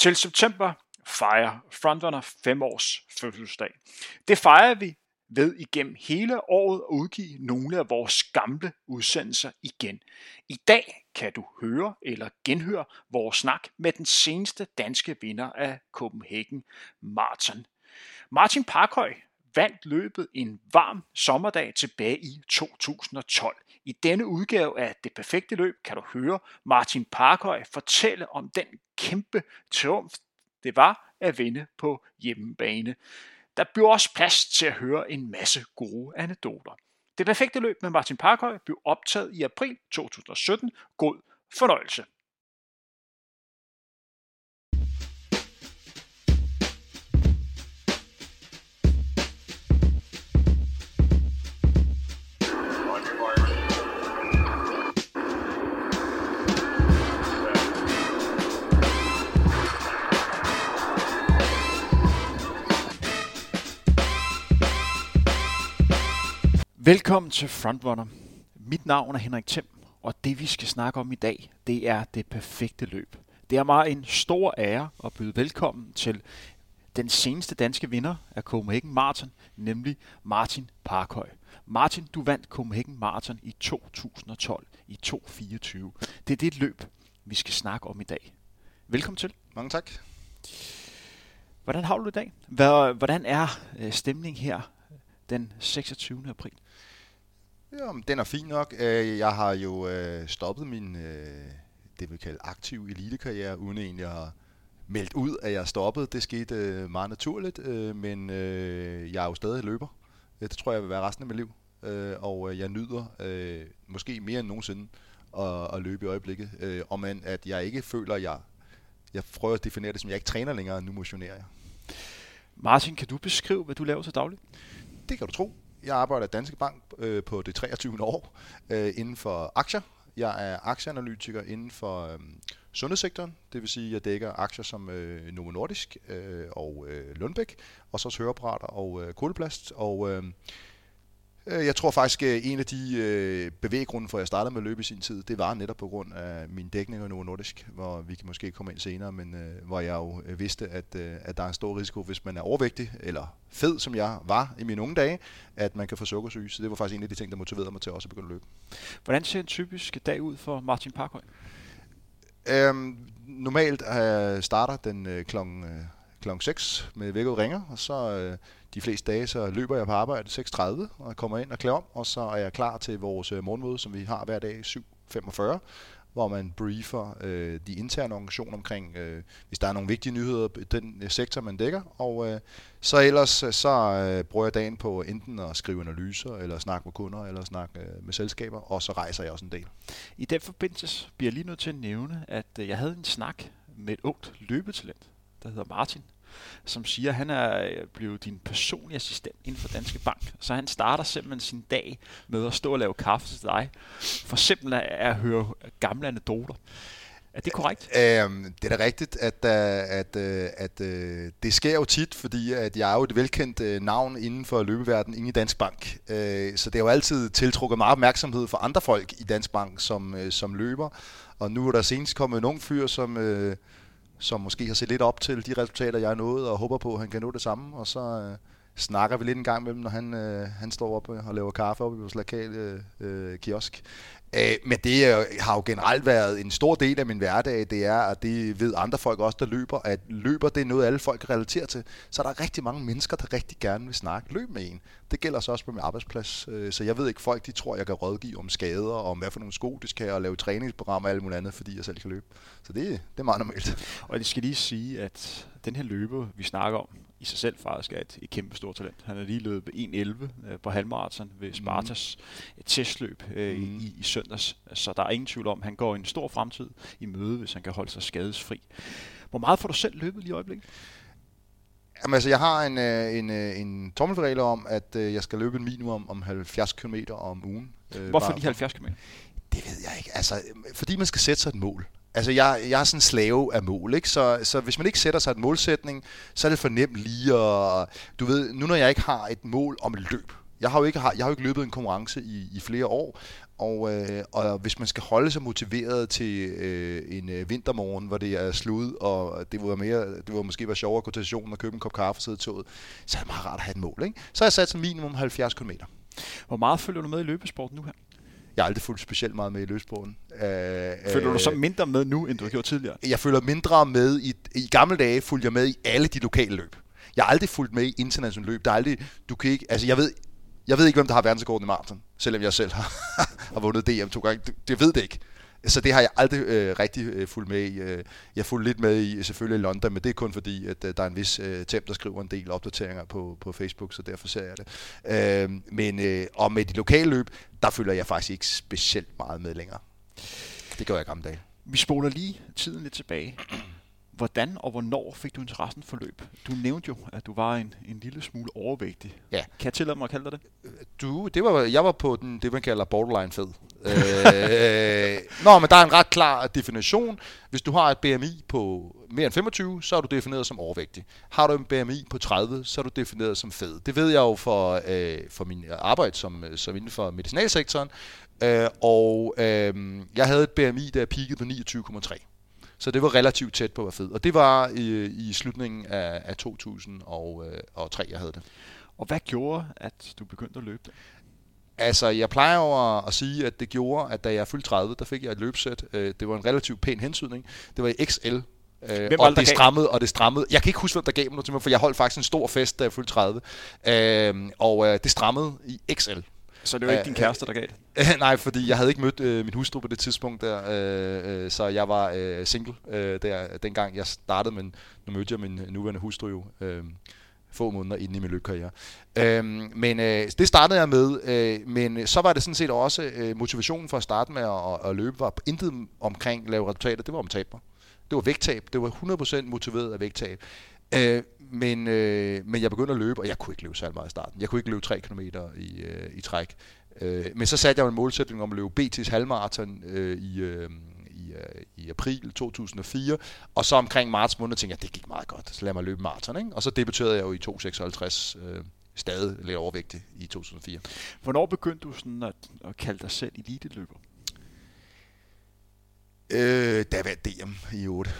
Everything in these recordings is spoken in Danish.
Til september fejrer Frontrunner 5 års fødselsdag. Det fejrer vi ved igennem hele året at udgive nogle af vores gamle udsendelser igen. I dag kan du høre eller genhøre vores snak med den seneste danske vinder af Copenhagen Marathon. Martin Parkhøj vandt løbet en varm sommerdag tilbage i 2012. I denne udgave af Det Perfekte Løb kan du høre Martin Parkhøj fortælle om den kæmpe triumf, det var at vinde på hjemmebane. Der blev også plads til at høre en masse gode anekdoter. Det perfekte løb med Martin Parkhøj blev optaget i april 2017. God fornøjelse. Velkommen til Frontrunner. Mit navn er Henrik Thiem, og det vi skal snakke om i dag, det er det perfekte løb. Det er mig en stor ære at byde velkommen til den seneste danske vinder af Copenhagen Marathon, nemlig Martin Parkhøj. Martin, du vandt Copenhagen Marathon i 2012 i 2.24. Det er det løb, vi skal snakke om i dag. Velkommen til. Mange tak. Hvordan har du det i dag? Hvordan er øh, stemningen her den 26. april? Ja, den er fin nok. Øh, jeg har jo øh, stoppet min, øh, det vi kalder aktiv elitekarriere, uden egentlig at have meldt ud, at jeg stoppede. Det skete meget naturligt, men jeg er jo stadig løber. Det tror jeg vil være resten af mit liv. Og jeg nyder måske mere end nogensinde at, at løbe i øjeblikket. Og men at jeg ikke føler, at jeg, jeg prøver at definere det som, jeg ikke træner længere, nu motionerer jeg. Martin, kan du beskrive, hvad du laver til daglig? Det kan du tro. Jeg arbejder i Danske Bank øh, på det 23. år øh, inden for aktier. Jeg er aktieanalytiker inden for øh, sundhedssektoren, det vil sige, at jeg dækker aktier som øh, Novo Nordisk øh, og øh, Lundbæk, og så også høreapparater og øh, koleplast. Og Øh, jeg tror faktisk, at en af de øh, bevæggrunde for, at jeg startede med at løbe i sin tid, det var netop på grund af min dækning af Novo Nordisk, hvor vi kan måske komme ind senere, men øh, hvor jeg jo vidste, at, at der er en stor risiko, hvis man er overvægtig, eller fed, som jeg var i mine unge dage, at man kan få sukkersyge. Så det var faktisk en af de ting, der motiverede mig til også at begynde at løbe. Hvordan ser en typisk dag ud for Martin Parkhøj? Øhm, normalt øh, starter den øh, klokken øh, klokken 6 med vækket ringer, og så øh, de fleste dage, så løber jeg på arbejde 6.30, og jeg kommer ind og klæder om, og så er jeg klar til vores øh, morgenmøde, som vi har hver dag 7.45, hvor man briefer øh, de interne organisationer omkring, øh, hvis der er nogle vigtige nyheder i den øh, sektor, man dækker. Og øh, så ellers øh, så øh, bruger jeg dagen på enten at skrive analyser, eller snakke med kunder, eller snakke øh, med selskaber, og så rejser jeg også en del. I den forbindelse bliver jeg lige nødt til at nævne, at øh, jeg havde en snak med et ungt løbetalent, der hedder Martin, som siger, at han er øh, blevet din personlige assistent inden for Danske Bank. Så han starter simpelthen sin dag med at stå og lave kaffe til dig, for simpelthen at høre gamle anekdoter. Er det korrekt? Øhm, det er da rigtigt, at, øh, at, øh, at, at det sker jo tit, fordi at jeg er jo et velkendt navn inden for løbeverdenen inde i Dansk Bank. Så det har jo altid tiltrukket meget opmærksomhed for andre folk i Dansk Bank som, som løber. Og nu er der senest kommet en ung fyr, som, som måske har set lidt op til de resultater, jeg har nået, og håber på, at han kan nå det samme. Og så øh, snakker vi lidt en gang med ham, når han, øh, han står op øh, og laver kaffe op i vores lokale øh, kiosk. Øh, men det øh, har jo generelt været en stor del af min hverdag, det er, at det ved andre folk også, der løber, at løber det er noget, alle folk relaterer til. Så er der rigtig mange mennesker, der rigtig gerne vil snakke løb med en. Det gælder så også på min arbejdsplads. Øh, så jeg ved ikke, folk de tror, jeg kan rådgive om skader, og om hvad for nogle sko de skal have, og lave træningsprogrammer og alt muligt andet, fordi jeg selv kan løbe. Så det, det er meget normalt. Og det skal lige sige, at den her løber, vi snakker om, i sig selv faktisk er et, et kæmpe stort talent. Han er lige løbet 1.11 øh, på halvmarathon ved Spartas mm. testløb øh, mm. i, i søndags. Så der er ingen tvivl om, at han går en stor fremtid i møde, hvis han kan holde sig skadesfri. Hvor meget får du selv løbet lige i øjeblikket? Jamen, altså, jeg har en, øh, en, øh, en tommelregel om, at øh, jeg skal løbe en minimum om 70 km om ugen. Hvorfor lige 70 km? Det ved jeg ikke. Altså, fordi man skal sætte sig et mål. Altså, jeg, jeg er sådan en slave af mål, ikke? Så, så hvis man ikke sætter sig et målsætning, så er det for nemt lige at... Du ved, nu når jeg ikke har et mål om et løb, jeg har jo ikke, jeg har jo ikke løbet en konkurrence i, i flere år, og, øh, og hvis man skal holde sig motiveret til øh, en øh, vintermorgen, hvor det er slud, og det var, mere, det var måske være sjovere at gå til stationen og købe en kop kaffe og sidde i toget, så er det meget rart at have et mål. Ikke? Så har jeg sat som minimum 70 km. Hvor meget følger du med i løbesporten nu her? Jeg har aldrig fulgt specielt meget med i løbesporten. Øh, følger du så mindre med nu, end du har gjort tidligere? Jeg følger mindre med. I, I gamle dage fulgte jeg med i alle de lokale løb. Jeg har aldrig fulgt med i internationale løb. Der er aldrig, du kan ikke, altså jeg ved, jeg ved ikke, hvem der har verdensrekorden i maraton, selvom jeg selv har, har vundet DM to gange. Det, det ved det ikke. Så det har jeg aldrig øh, rigtig øh, fulgt med i. Øh, jeg fulgte lidt med i selvfølgelig i London, men det er kun fordi, at øh, der er en vis øh, temp, der skriver en del opdateringer på, på Facebook, så derfor ser jeg det. Øh, men øh, og med de lokale løb, der følger jeg faktisk ikke specielt meget med længere. Det gør jeg gamle dage. Vi spoler lige tiden lidt tilbage. Hvordan og hvornår fik du interessen for løb? Du nævnte jo, at du var en, en lille smule overvægtig. Ja. Kan jeg tillade mig at kalde dig det? Du, det var, jeg var på den, det, man kalder borderline fed. øh, nå, men der er en ret klar definition. Hvis du har et BMI på mere end 25, så er du defineret som overvægtig. Har du en BMI på 30, så er du defineret som fed. Det ved jeg jo for, øh, for min arbejde som, som inden for medicinalsektoren. Øh, og øh, jeg havde et BMI, der peakede på 29,3. Så det var relativt tæt på at være fed. Og det var i, i slutningen af, af 2003, jeg havde det. Og hvad gjorde, at du begyndte at løbe det? Altså, jeg plejer over at sige, at det gjorde, at da jeg fyldte 30, der fik jeg et løbsæt. Øh, det var en relativt pæn hensydning. Det var i XL, Øh, og det strammede, og det strammede. Jeg kan ikke huske, hvem der gav mig noget til mig, for jeg holdt faktisk en stor fest, da jeg fyldte 30. Øh, og øh, det strammede i XL. Så det var ikke din kæreste, der gav det? nej, fordi jeg havde ikke mødt øh, min hustru på det tidspunkt der, øh, øh, så jeg var øh, single øh, der, dengang jeg startede, men nu mødte jeg min nuværende hustru jo øh, få måneder inden i min løbkarriere. Øh, men øh, det startede jeg med, øh, men så var det sådan set også øh, motivationen for at starte med at, at løbe, var intet omkring lave resultater, det var om taber. Det var vægttab, det var 100% motiveret af vægttab. Øh, men, øh, men jeg begyndte at løbe, og jeg kunne ikke løbe særlig meget i starten. Jeg kunne ikke løbe 3 km i, øh, i træk. Øh, men så satte jeg en målsætning om at løbe BT's halvmarathon øh, i, øh, i, øh, i april 2004, og så omkring marts måned tænkte jeg, det gik meget godt, så lad mig løbe maraton. Ikke? Og så debuterede jeg jo i 2.56, øh, stadig lidt overvægtig i 2004. Hvornår begyndte du sådan at, at kalde dig selv elite-løber? Øh, jeg vandt DM i 8.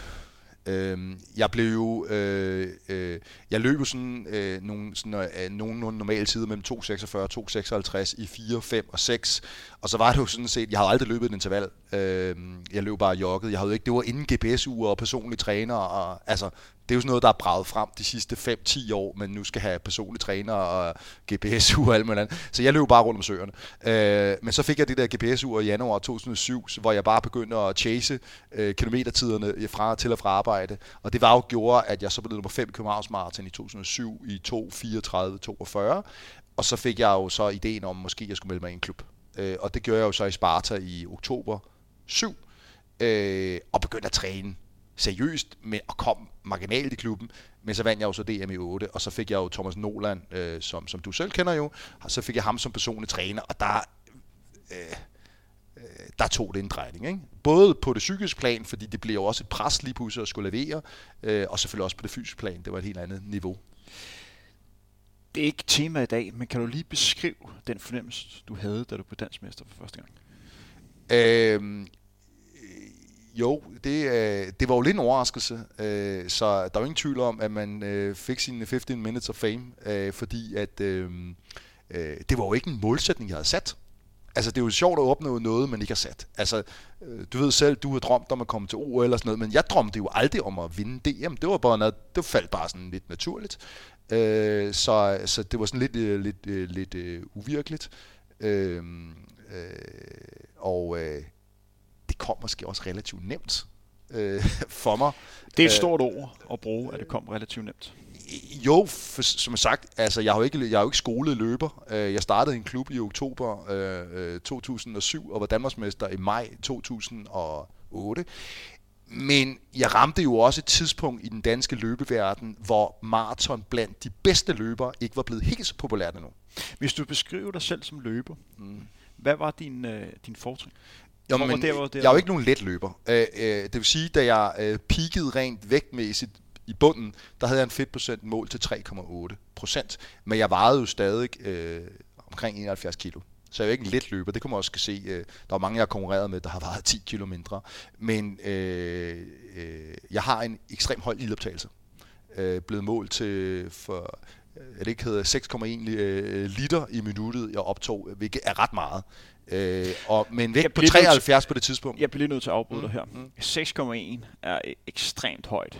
Øh, jeg blev jo, øh, øh, jeg løb jo sådan, øh, nogle, sådan øh, nogle normale tider mellem 2.46 og 2.56 i 4, 5 og 6. Og så var det jo sådan set, jeg havde aldrig løbet et interval. Øh, jeg løb bare jogget. Jeg havde ikke, det var inden GPS-uger og personlig træner. Og, altså, det er jo sådan noget, der er braget frem de sidste 5-10 år, men nu skal have personlig træner og GPS-ur og alt muligt andet. Så jeg løb bare rundt om søerne. Øh, men så fik jeg det der GPS-ur i januar 2007, hvor jeg bare begyndte at chase øh, kilometertiderne øh, fra til og fra arbejde. Og det var jo gjorde, at jeg så blev nummer 5 i Københavns Marathon i 2007 i 2.34-42. Og så fik jeg jo så ideen om, at måske jeg skulle melde mig i en klub. Øh, og det gjorde jeg jo så i Sparta i oktober 7. Øh, og begyndte at træne seriøst, men og kom marginalt i klubben, men så vandt jeg jo så DM i 8, og så fik jeg jo Thomas Noland, øh, som, som du selv kender jo, og så fik jeg ham som personlig træner, og der, øh, øh, der tog det en drejning. Ikke? Både på det psykiske plan, fordi det blev jo også et pres lige pludselig at skulle levere, øh, og selvfølgelig også på det fysiske plan, det var et helt andet niveau. Det er ikke tema i dag, men kan du lige beskrive den fornemmelse, du havde, da du blev dansmester for første gang? Øh, jo, det, øh, det var jo lidt en overraskelse, øh, så der er jo ingen tvivl om, at man øh, fik sine 15 minutes of fame, øh, fordi at øh, øh, det var jo ikke en målsætning, jeg havde sat. Altså, det er jo sjovt at opnå noget, man ikke har sat. Altså, øh, du ved selv, du har drømt om at komme til OL eller sådan noget, men jeg drømte jo aldrig om at vinde DM. Det var bare noget, det faldt bare sådan lidt naturligt. Øh, så, så det var sådan lidt, øh, lidt, øh, lidt øh, uvirkeligt. Øh, øh, og øh, det kom måske også relativt nemt øh, for mig. Det er et stort ord at bruge, at det kom relativt nemt. Jo, for, som sagt, altså jeg har jo ikke, jeg har jo ikke skolet løber. Øh, jeg startede en klub i oktober øh, 2007 øh, og var Danmarksmester i maj 2008. Men jeg ramte jo også et tidspunkt i den danske løbeverden, hvor maraton blandt de bedste løbere ikke var blevet helt så populært endnu. Hvis du beskriver dig selv som løber, mm. hvad var din, øh, din fortrin? Jo, men, der, der, jeg er jo ikke nogen let løber. Øh, øh, det vil sige, da jeg øh, peakede rent vægtmæssigt i bunden, der havde jeg en fedtprocent mål til 3,8 procent. Men jeg vejede jo stadig øh, omkring 71 kilo. så jeg er jo ikke en let løber. Det kunne man også se. Øh, der er mange, jeg har konkurreret med, der har vejet 10 kilo mindre. Men øh, øh, jeg har en ekstrem høj ildoptagelse. Øh, blevet målt til for øh, det ikke hedder 6,1 øh, liter i minuttet, jeg optog, hvilket er ret meget. Øh, og med en vægt på 73 på det tidspunkt. Jeg bliver nødt til at afbryde mm, dig her. Mm. 6,1 er ekstremt højt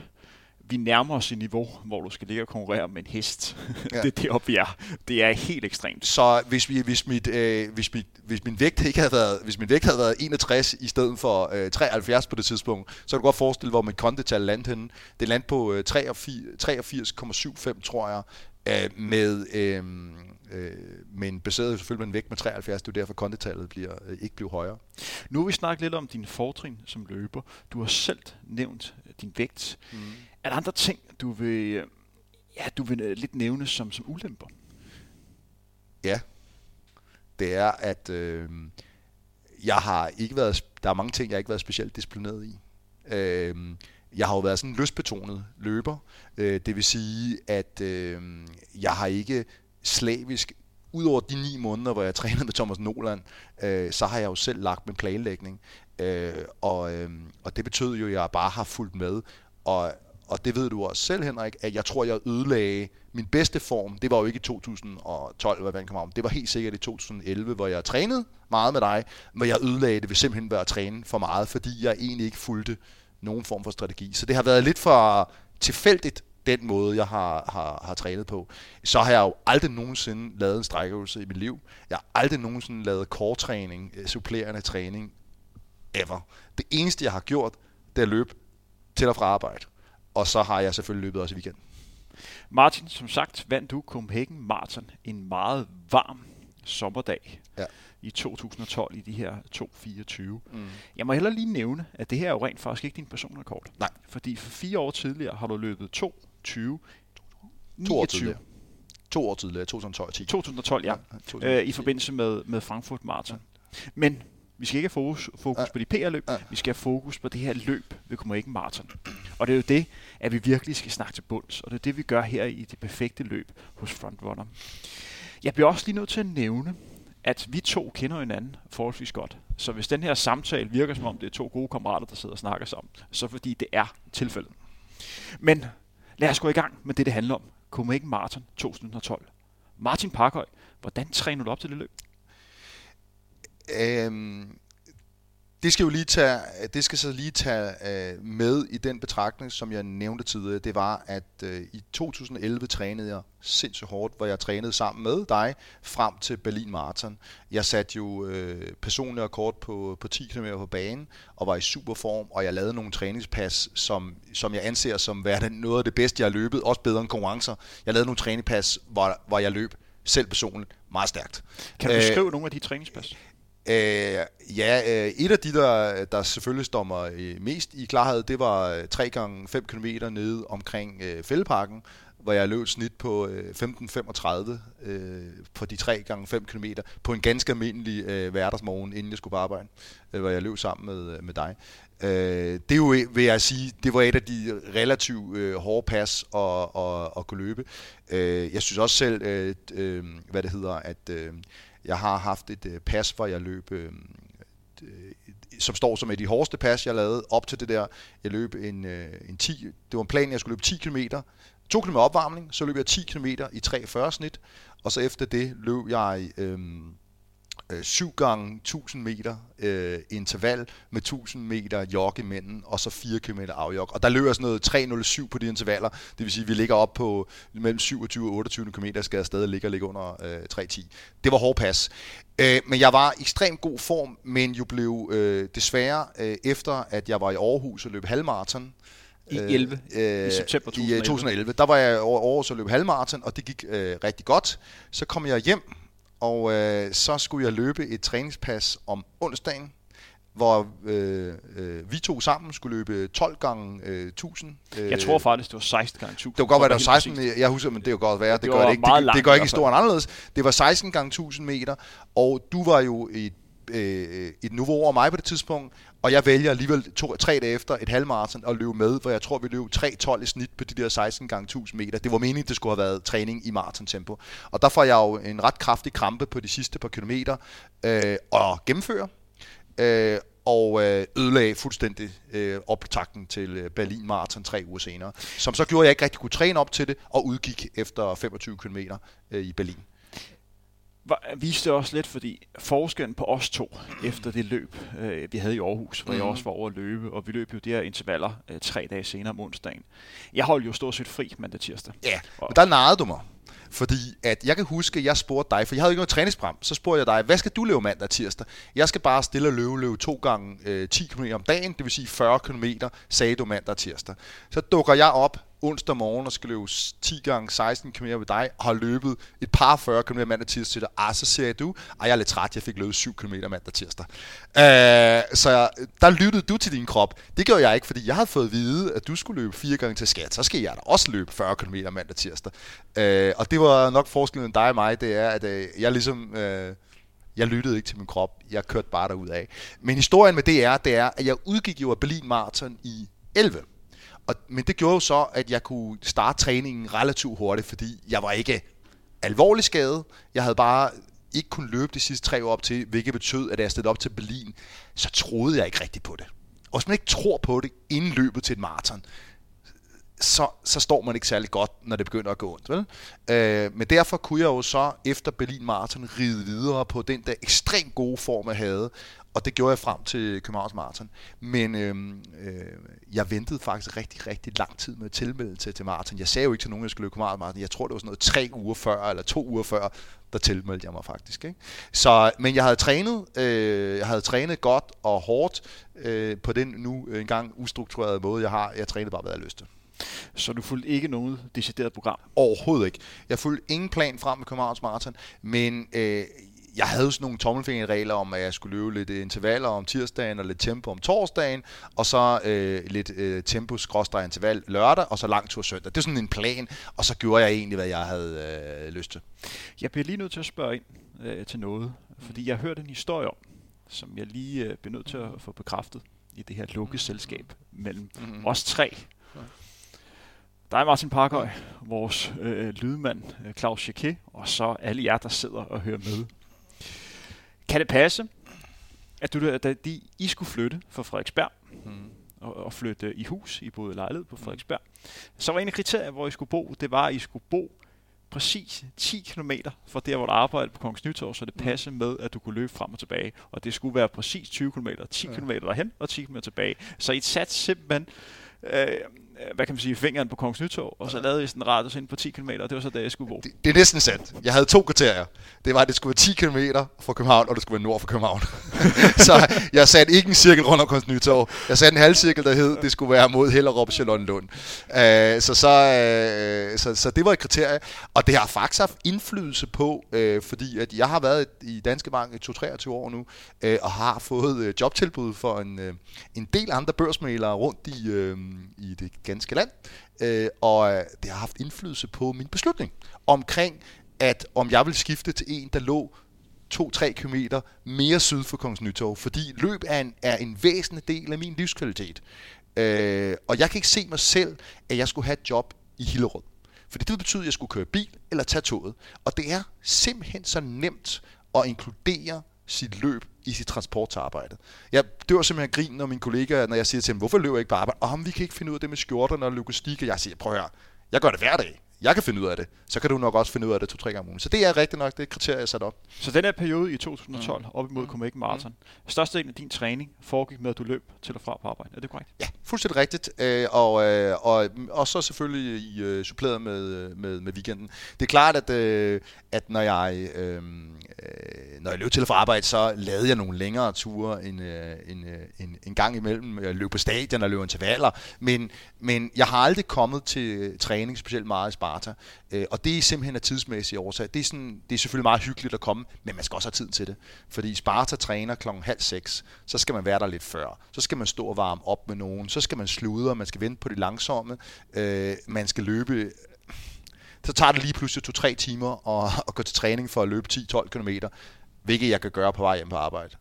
vi nærmer os et niveau, hvor du skal ligge og konkurrere med en hest. Ja. det er deroppe, vi er. Det er helt ekstremt. Så hvis, vi, hvis, mit, øh, hvis, mit, hvis min vægt ikke havde været, hvis min vægt havde været 61 i stedet for øh, 73 på det tidspunkt, så kan du godt forestille, hvor mit kondetal landte henne. Det landte på øh, 83,75, tror jeg, øh, med... Øh, øh, men baseret selvfølgelig med en vægt med 73, det er derfor kondetallet bliver, øh, ikke bliver højere. Nu har vi snakket lidt om din fortrin som løber. Du har selv nævnt din vægt. Mm. Er der andre ting, du vil, ja, du vil øh, lidt nævne som, som ulemper? Ja. Det er, at øh, jeg har ikke været, der er mange ting, jeg har ikke været specielt disciplineret i. Øh, jeg har jo været sådan en lystbetonet løber. Øh, det vil sige, at øh, jeg har ikke slavisk, udover de ni måneder, hvor jeg trænede med Thomas Noland, øh, så har jeg jo selv lagt min planlægning. Øh, og, øh, og det betød jo, at jeg bare har fulgt med. Og, og det ved du også selv, Henrik, at jeg tror, jeg ødelagde min bedste form. Det var jo ikke i 2012, hvad man kom om. Det var helt sikkert i 2011, hvor jeg trænede meget med dig, men jeg ødelagde det ved simpelthen være at træne for meget, fordi jeg egentlig ikke fulgte nogen form for strategi. Så det har været lidt for tilfældigt, den måde, jeg har, har, har trænet på. Så har jeg jo aldrig nogensinde lavet en strækøvelse i mit liv. Jeg har aldrig nogensinde lavet korttræning, øh, supplerende træning, ever. Det eneste, jeg har gjort, det er at løbe til og fra arbejde. Og så har jeg selvfølgelig løbet også i weekenden. Martin, som sagt, vandt du Copenhagen Marathon en meget varm sommerdag ja. I 2012 i de her 2.24. Mm. Jeg må heller lige nævne, at det her er jo rent faktisk ikke din personrekord. Nej. Fordi for fire år tidligere har du løbet 2.20. 2 år tidligere. To år tidligere, 2012. 10. 2012, ja. ja 2012. Øh, I forbindelse med, med Frankfurt Marathon. Ja. Men vi skal ikke have fokus, fokus ja. på de PR-løb, ja. vi skal have fokus på det her løb ved Copenhagen Marathon. Og det er jo det, at vi virkelig skal snakke til bunds, og det er det, vi gør her i det perfekte løb hos Frontrunner. Jeg bliver også lige nødt til at nævne, at vi to kender hinanden forholdsvis godt. Så hvis den her samtale virker som om, det er to gode kammerater, der sidder og snakker sammen, så fordi det er tilfældet. Men lad os gå i gang med det, det handler om. Copenhagen Marathon 2012. Martin Parkhøj, hvordan træner du op til det løb? Øhm, det skal jo lige tage, det skal så lige tage øh, med i den betragtning, som jeg nævnte tidligere. Det var, at øh, i 2011 trænede jeg sindssygt hårdt, hvor jeg trænede sammen med dig frem til Berlin Marathon. Jeg satte jo øh, personlig rekord på, på 10 km på banen og var i super form, og jeg lavede nogle træningspas, som, som jeg anser som værende noget af det bedste, jeg har løbet, også bedre end konkurrencer. Jeg lavede nogle træningspas, hvor, hvor jeg løb selv personligt meget stærkt. Kan du beskrive øh, nogle af de træningspas? Øh, ja, øh, et af de, der, der selvfølgelig står mig øh, mest i klarhed, det var øh, 3 gange 5 km nede omkring øh, Fældeparken, hvor jeg løb snit på øh, 15.35 øh, på de 3 gange 5 km på en ganske almindelig øh, hverdagsmorgen, inden jeg skulle på arbejde, øh, hvor jeg løb sammen med, øh, med dig. Øh, det er jo, vil jeg sige, det var et af de relativt øh, hårde pas at, at, at kunne løbe. Øh, jeg synes også selv, øh, øh, hvad det hedder, at øh, jeg har haft et øh, pas, hvor jeg løb, øh, øh, som står som et af de hårdeste pas, jeg lavede op til det der. Jeg løb en, øh, en 10, det var en plan, jeg skulle løbe 10 km. 2 km opvarmning, så løb jeg 10 km i 43 snit, og så efter det løb jeg... Øh, øh, 7 gange 1000 meter øh, interval med 1000 meter jog imellem, og så 4 km afjog. Og der løber sådan noget 307 på de intervaller, det vil sige, at vi ligger op på mellem 27 og 28 km, skal jeg stadig ligge og ligge under øh, 3.10. Det var hård pas. Øh, men jeg var i ekstremt god form, men jo blev øh, desværre, øh, efter at jeg var i Aarhus og løb halvmarathon, i 11, øh, i september 2011. I 2011. Der var jeg over Aarhus og løb halvmarathon, og det gik øh, rigtig godt. Så kom jeg hjem og øh, så skulle jeg løbe et træningspas om onsdagen, hvor øh, øh, vi to sammen skulle løbe 12 gange øh, 1000. Øh, jeg tror faktisk, det var 16 gange 1000. Det var godt være, det var 16, præcis. jeg husker, men det jo godt være, det, det gør det ikke. Det, det gør ikke historien anderledes. Det var 16 gange 1000 meter, og du var jo i et, øh, et niveau over mig på det tidspunkt, og jeg vælger alligevel to, tre dage efter et halvmarathon at løbe med, hvor jeg tror, vi løb 3.12 i snit på de der 16 gange 1000 meter. Det var meningen, det skulle have været træning i maratontempo. Og der får jeg jo en ret kraftig krampe på de sidste par kilometer øh, og gennemfører. Øh, og øh, ødelagde fuldstændig øh, optakten til øh, Berlin Marathon tre uger senere. Som så gjorde, at jeg ikke rigtig kunne træne op til det, og udgik efter 25 km øh, i Berlin viste også lidt, fordi forskellen på os to efter det løb, øh, vi havde i Aarhus, hvor mm. jeg mhm. også var over at løbe, og vi løb jo de her intervaller øh, tre dage senere om onsdagen. Jeg holdt jo stort set fri mandag tirsdag. Ja, og, men der narrede du mig. Fordi at jeg kan huske, at jeg spurgte dig, for jeg havde ikke noget træningsprogram, så spurgte jeg dig, hvad skal du løbe mandag og tirsdag? Jeg skal bare stille og løbe, løbe to gange øh, 10 km om dagen, det vil sige 40 km, sagde du mandag og tirsdag. Så dukker jeg op onsdag morgen og skal løbe 10 gange 16 km ved dig, og har løbet et par 40 km mandag tirsdag til dig. Ah, så siger du, ah, jeg er lidt træt, jeg fik løbet 7 km mandag tirsdag. Uh, så der lyttede du til din krop. Det gjorde jeg ikke, fordi jeg havde fået at vide, at du skulle løbe 4 gange til skat. Så skal jeg da også løbe 40 km mandag tirsdag. Uh, og det var nok forskellen mellem dig og mig, det er, at uh, jeg ligesom... Uh, jeg lyttede ikke til min krop. Jeg kørte bare derud af. Men historien med det er, det er, at jeg udgik jo af Berlin Marathon i 11. Og, men det gjorde jo så, at jeg kunne starte træningen relativt hurtigt, fordi jeg var ikke alvorlig skadet. Jeg havde bare ikke kunne løbe de sidste tre år op til, hvilket betød, at da jeg stillede op til Berlin, så troede jeg ikke rigtigt på det. Og hvis man ikke tror på det inden løbet til et maraton, så, så står man ikke særlig godt, når det begynder at gå ondt. Vel? Øh, men derfor kunne jeg jo så efter Berlin Marathon ride videre på den der ekstremt gode form, jeg havde, og det gjorde jeg frem til Københavns Marathon. Men øh, øh, jeg ventede faktisk rigtig, rigtig lang tid med at tilmelde til, til maraton. Jeg sagde jo ikke til nogen, at jeg skulle løbe Københavns Marathon. Jeg tror, det var sådan noget tre uger før, eller to uger før, der tilmeldte jeg mig faktisk. Ikke? Så, men jeg havde trænet, øh, jeg havde trænet godt og hårdt øh, på den nu engang ustrukturerede måde, jeg har. Jeg trænede bare, hvad jeg havde lyst til. Så du fulgte ikke noget decideret program? Overhovedet ikke. Jeg fulgte ingen plan frem med Københavns Marathon, men øh, jeg havde sådan nogle tommelfingerregler om, at jeg skulle løbe lidt intervaller om tirsdagen og lidt tempo om torsdagen, og så øh, lidt øh, tempo interval lørdag, og så lang tur søndag. Det er sådan en plan, og så gjorde jeg egentlig, hvad jeg havde øh, lyst til. Jeg bliver lige nødt til at spørge ind øh, til noget, fordi jeg hørte en historie om, som jeg lige øh, bliver nødt til at få bekræftet i det her lukkeselskab mellem mm-hmm. os tre. Der er Martin Parkøj, vores øh, lydmand øh, Claus Jacquet, og så alle jer, der sidder og hører med. Kan det passe, at du, da de, I skulle flytte fra Frederiksberg, mm. og, og flytte i hus, I boede lejlighed på Frederiksberg, så var en af kriterierne, hvor I skulle bo, det var, at I skulle bo præcis 10 km fra der, hvor du arbejdede på Kongens Nytorv, så det mm. passede med, at du kunne løbe frem og tilbage. Og det skulle være præcis 20 km, 10 km derhen og 10 km tilbage. Så I satte simpelthen Øh, hvad kan man sige, fingeren på Kongens Nytorv, og så lavede jeg sådan en radius ind på 10 km, og det var så da jeg skulle bo. Det, det er næsten sandt. Jeg havde to kriterier. Det var, at det skulle være 10 km fra København, og det skulle være nord for København. så jeg satte ikke en cirkel rundt om Kongens Nytorv. Jeg satte en halv cirkel, der hed, det skulle være mod Hellerup og Charlottenlund. Uh, så, så, uh, så, så det var et kriterie. Og det har faktisk haft indflydelse på, uh, fordi at jeg har været i Danske Bank i 2-23 år nu, uh, og har fået uh, jobtilbud for en, uh, en del andre børsmalere rundt i, uh, i det ganske land, øh, og øh, det har haft indflydelse på min beslutning omkring, at om jeg vil skifte til en, der lå 2-3 km mere syd for Kongens Nytorv, fordi løb er en, er en væsentlig del af min livskvalitet. Øh, og jeg kan ikke se mig selv, at jeg skulle have et job i Hillerød. Fordi det betyder, at jeg skulle køre bil eller tage toget. Og det er simpelthen så nemt at inkludere sit løb i sit transport til arbejdet. Jeg dør simpelthen grin, når mine kollegaer, når jeg siger til dem, hvorfor løber jeg ikke på arbejde? Om vi kan ikke finde ud af det med skjorterne og logistik. Og jeg siger, prøv at høre, jeg gør det hver dag jeg kan finde ud af det, så kan du nok også finde ud af det to-tre gange om ugen. Så det er rigtigt nok det kriterie, jeg sat op. Så den her periode i 2012, mm. op imod Copenhagen Marathon, mm. størstedelen af din træning foregik med, at du løb til og fra på arbejde. Er det korrekt? Ja, fuldstændig rigtigt. Øh, og, øh, og, og så selvfølgelig i, øh, suppleret med, med, med weekenden. Det er klart, at, at når jeg... Øh, når jeg løb til for arbejde, så lavede jeg nogle længere ture en, en, en, en gang imellem. Jeg løb på stadion og løb intervaller, men, men jeg har aldrig kommet til træning specielt meget i Sparta. Øh, og det er simpelthen af tidsmæssige årsager. Det er, sådan, det er selvfølgelig meget hyggeligt at komme, men man skal også have tid til det. Fordi Sparta træner klokken halv seks, så skal man være der lidt før. Så skal man stå og varme op med nogen. Så skal man sludre, man skal vente på de langsomme. Øh, man skal løbe så tager det lige pludselig to-tre timer at, at gå til træning for at løbe 10-12 km, hvilket jeg kan gøre på vej hjem på arbejde.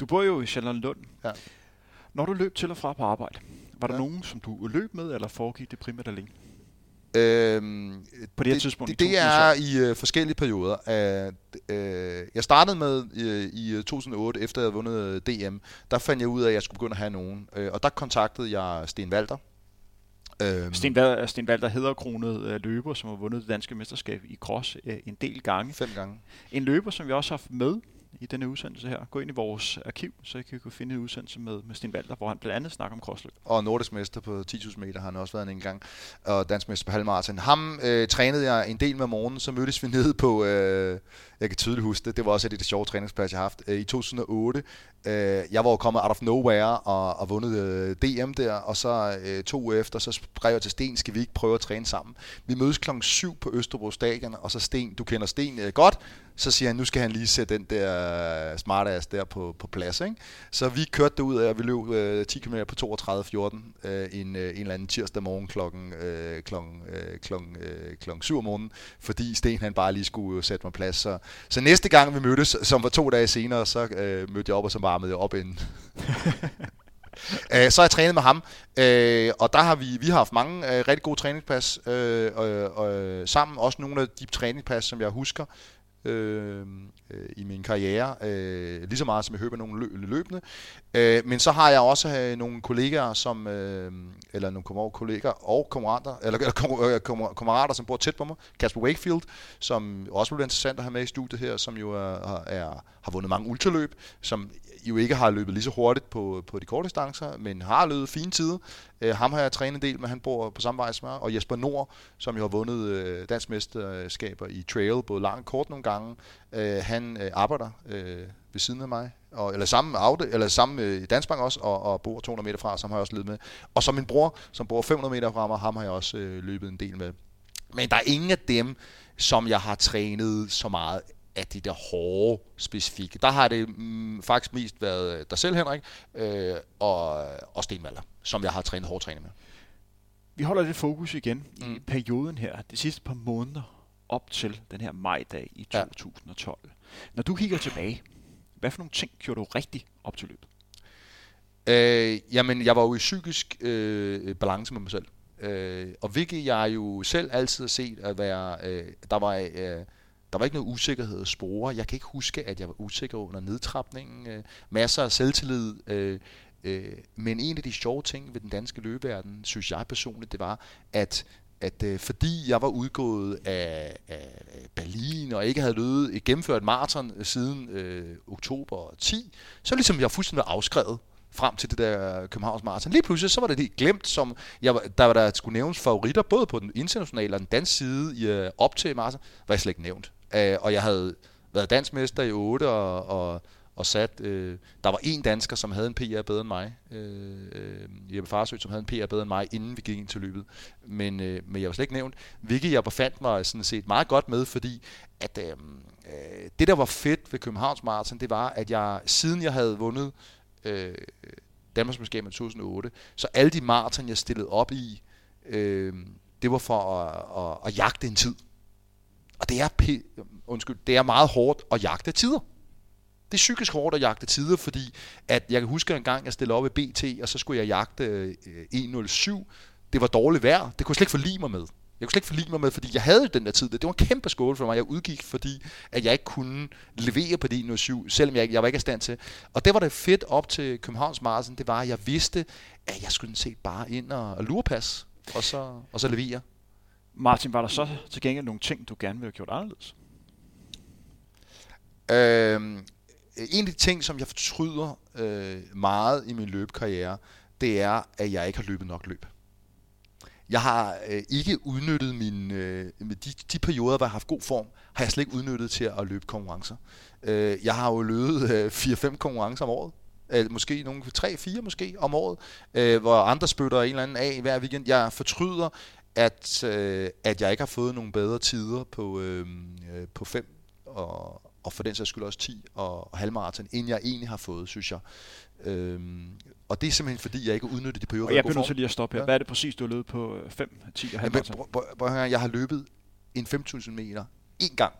Du bor jo i Charlottenlund. Ja. Når du løb til og fra på arbejde, var der ja. nogen, som du løb med, eller foregik det primært alene? Øhm, på det her det, tidspunkt det, det er i øh, forskellige perioder. Uh, øh, jeg startede med øh, i 2008, efter jeg havde vundet DM. Der fandt jeg ud af, at jeg skulle begynde at have nogen. Uh, og der kontaktede jeg Sten Walter. Øhm, Sten, Walter, Sten Walter hedderkronet øh, løber, som har vundet det danske mesterskab i cross øh, en del gange. Fem gange. En løber, som vi også har haft med i denne udsendelse her. Gå ind i vores arkiv, så I kan kunne finde en udsendelse med, med Sten Walter, hvor han blandt andet snakker om crossløb. Og nordisk mester på 10.000 meter har han også været en gang, og dansk mester på halvmarathon. Ham øh, trænede jeg en del med morgenen, så mødtes vi nede på, øh, jeg kan tydeligt huske det, det var også et af de sjove træningspladser, jeg har haft, øh, i 2008. Øh, jeg var jo kommet out of nowhere og, og vundet øh, DM der, og så øh, to uger efter, så skrev jeg til Sten, skal vi ikke prøve at træne sammen? Vi mødes klokken 7 på Østerbro Stadion, og så Sten, du kender Sten øh, godt, så siger han, nu skal han lige sætte den der øh, smartass der på, på plads. Ikke? Så vi kørte det ud af, og vi løb øh, 10 km på 32.14 øh, en, øh, en eller anden tirsdag morgen klokken, øh, klokken, øh, klokken, øh, klokken 7 om morgenen, fordi Sten han bare lige skulle sætte mig plads. Så, så næste gang vi mødtes, som var to dage senere, så øh, mødte jeg op, og så varmede jeg op inden. Øh, så har jeg trænet med ham, øh, og der har vi, vi har haft mange øh, rigtig gode træningspas øh, og, og, øh, sammen. Også nogle af de træningspas, som jeg husker øh, øh, i min karriere, øh, lige så meget som jeg høber nogle lø- løbende. Øh, men så har jeg også øh, nogle kollegaer, som, øh, eller nogle kollegaer og kammerater, eller, eller øh, kammerater, som bor tæt på mig. Kasper Wakefield, som også blev interessant at have med i studiet her, som jo er, er, har vundet mange ultraløb, som jo ikke har løbet lige så hurtigt på, på de korte distancer, men har løbet fine tider. Øh, ham har jeg trænet en del med, han bor på samme vej som mig. Og Jesper Nord, som jo har vundet øh, dansk mesterskaber i trail, både lang og kort nogle gange, øh, han øh, arbejder øh, ved siden af mig, og, eller samme auto, eller samme øh, i Dansbank også, og, og bor 200 meter fra, som har jeg også løbet med. Og så min bror, som bor 500 meter fra mig, ham har jeg også øh, løbet en del med. Men der er ingen af dem, som jeg har trænet så meget af de der hårde specifikke. Der har det mm, faktisk mest været dig selv, Henrik, øh, og, og Sten Valder, som jeg har trænet hårdt træning med. Vi holder lidt fokus igen mm. i perioden her, de sidste par måneder op til den her majdag i 2012. Ja. Når du kigger tilbage, hvad for nogle ting gjorde du rigtig op til løbet? Øh, jamen, jeg var jo i psykisk øh, balance med mig selv. Øh, og hvilket jeg jo selv altid har set at være, øh, der var... Øh, der var ikke noget usikkerhed at spore. Jeg kan ikke huske, at jeg var usikker under nedtrapningen. Øh, masser af selvtillid. Øh, øh, men en af de sjove ting ved den danske løbeverden, synes jeg personligt, det var, at at øh, fordi jeg var udgået af, af Berlin og ikke havde løbet, øh, gennemført maraton øh, siden øh, oktober 10, så ligesom jeg fuldstændig afskrevet frem til det der Københavns Marathon. Lige pludselig så var det helt glemt, som jeg, der var der skulle nævnes favoritter, både på den internationale og den danske side i, øh, op til marathon, var jeg slet ikke nævnt. Øh, og jeg havde været dansmester i 8 og, og, og sat... Øh, der var en dansker, som havde en PR bedre end mig. Øh, øh, Jeppe Farsø, som havde en PR bedre end mig, inden vi gik ind til løbet. Men, øh, men jeg var slet ikke nævnt. Hvilket jeg befandt mig sådan set meget godt med, fordi at øh, øh det, der var fedt ved Københavns Marathon, det var, at jeg siden jeg havde vundet øh, Danmarksmesterskabet i 2008, så alle de maraton, jeg stillede op i, øh, det var for at, at, at jagte en tid. Og det er, undskyld, det er meget hårdt at jagte tider. Det er psykisk hårdt at jagte tider, fordi at jeg kan huske en gang, jeg stillede op i BT, og så skulle jeg jagte øh, 1.07. Det var dårligt vejr. Det kunne jeg slet ikke forlige mig med. Jeg kunne slet ikke forlige mig med, fordi jeg havde den der tid. Det var en kæmpe skål for mig. Jeg udgik, fordi at jeg ikke kunne levere på det 107, selvom jeg, jeg var ikke i stand til. Og det var det fedt op til Københavns Marathon, det var, at jeg vidste, at jeg skulle set bare ind og, og lurepas, og så, og så levere. Martin, var der så til gengæld nogle ting, du gerne ville have gjort anderledes? Øhm, en af de ting, som jeg fortryder øh, meget i min løbekarriere, det er, at jeg ikke har løbet nok løb. Jeg har øh, ikke udnyttet min, øh, med de, de perioder, hvor jeg har haft god form, har jeg slet ikke udnyttet til at løbe konkurrencer. Øh, jeg har jo løbet øh, 4-5 konkurrencer om året. Øh, måske nogle 3-4 måske om året, øh, hvor andre spytter en eller anden af hver weekend. Jeg fortryder, at, øh, at jeg ikke har fået nogle bedre tider på, øh, øh på 5 og, og for den sags skyld også 10 og, og halvmarathon, end jeg egentlig har fået, synes jeg. Øhm, og det er simpelthen fordi, jeg ikke har udnyttet de perioder, og jeg bliver nødt til lige at stoppe her. Ja. Hvad er det præcis, du har løbet på 5, 10 og halvmarathon? Ja, jeg har løbet en 5.000 meter en gang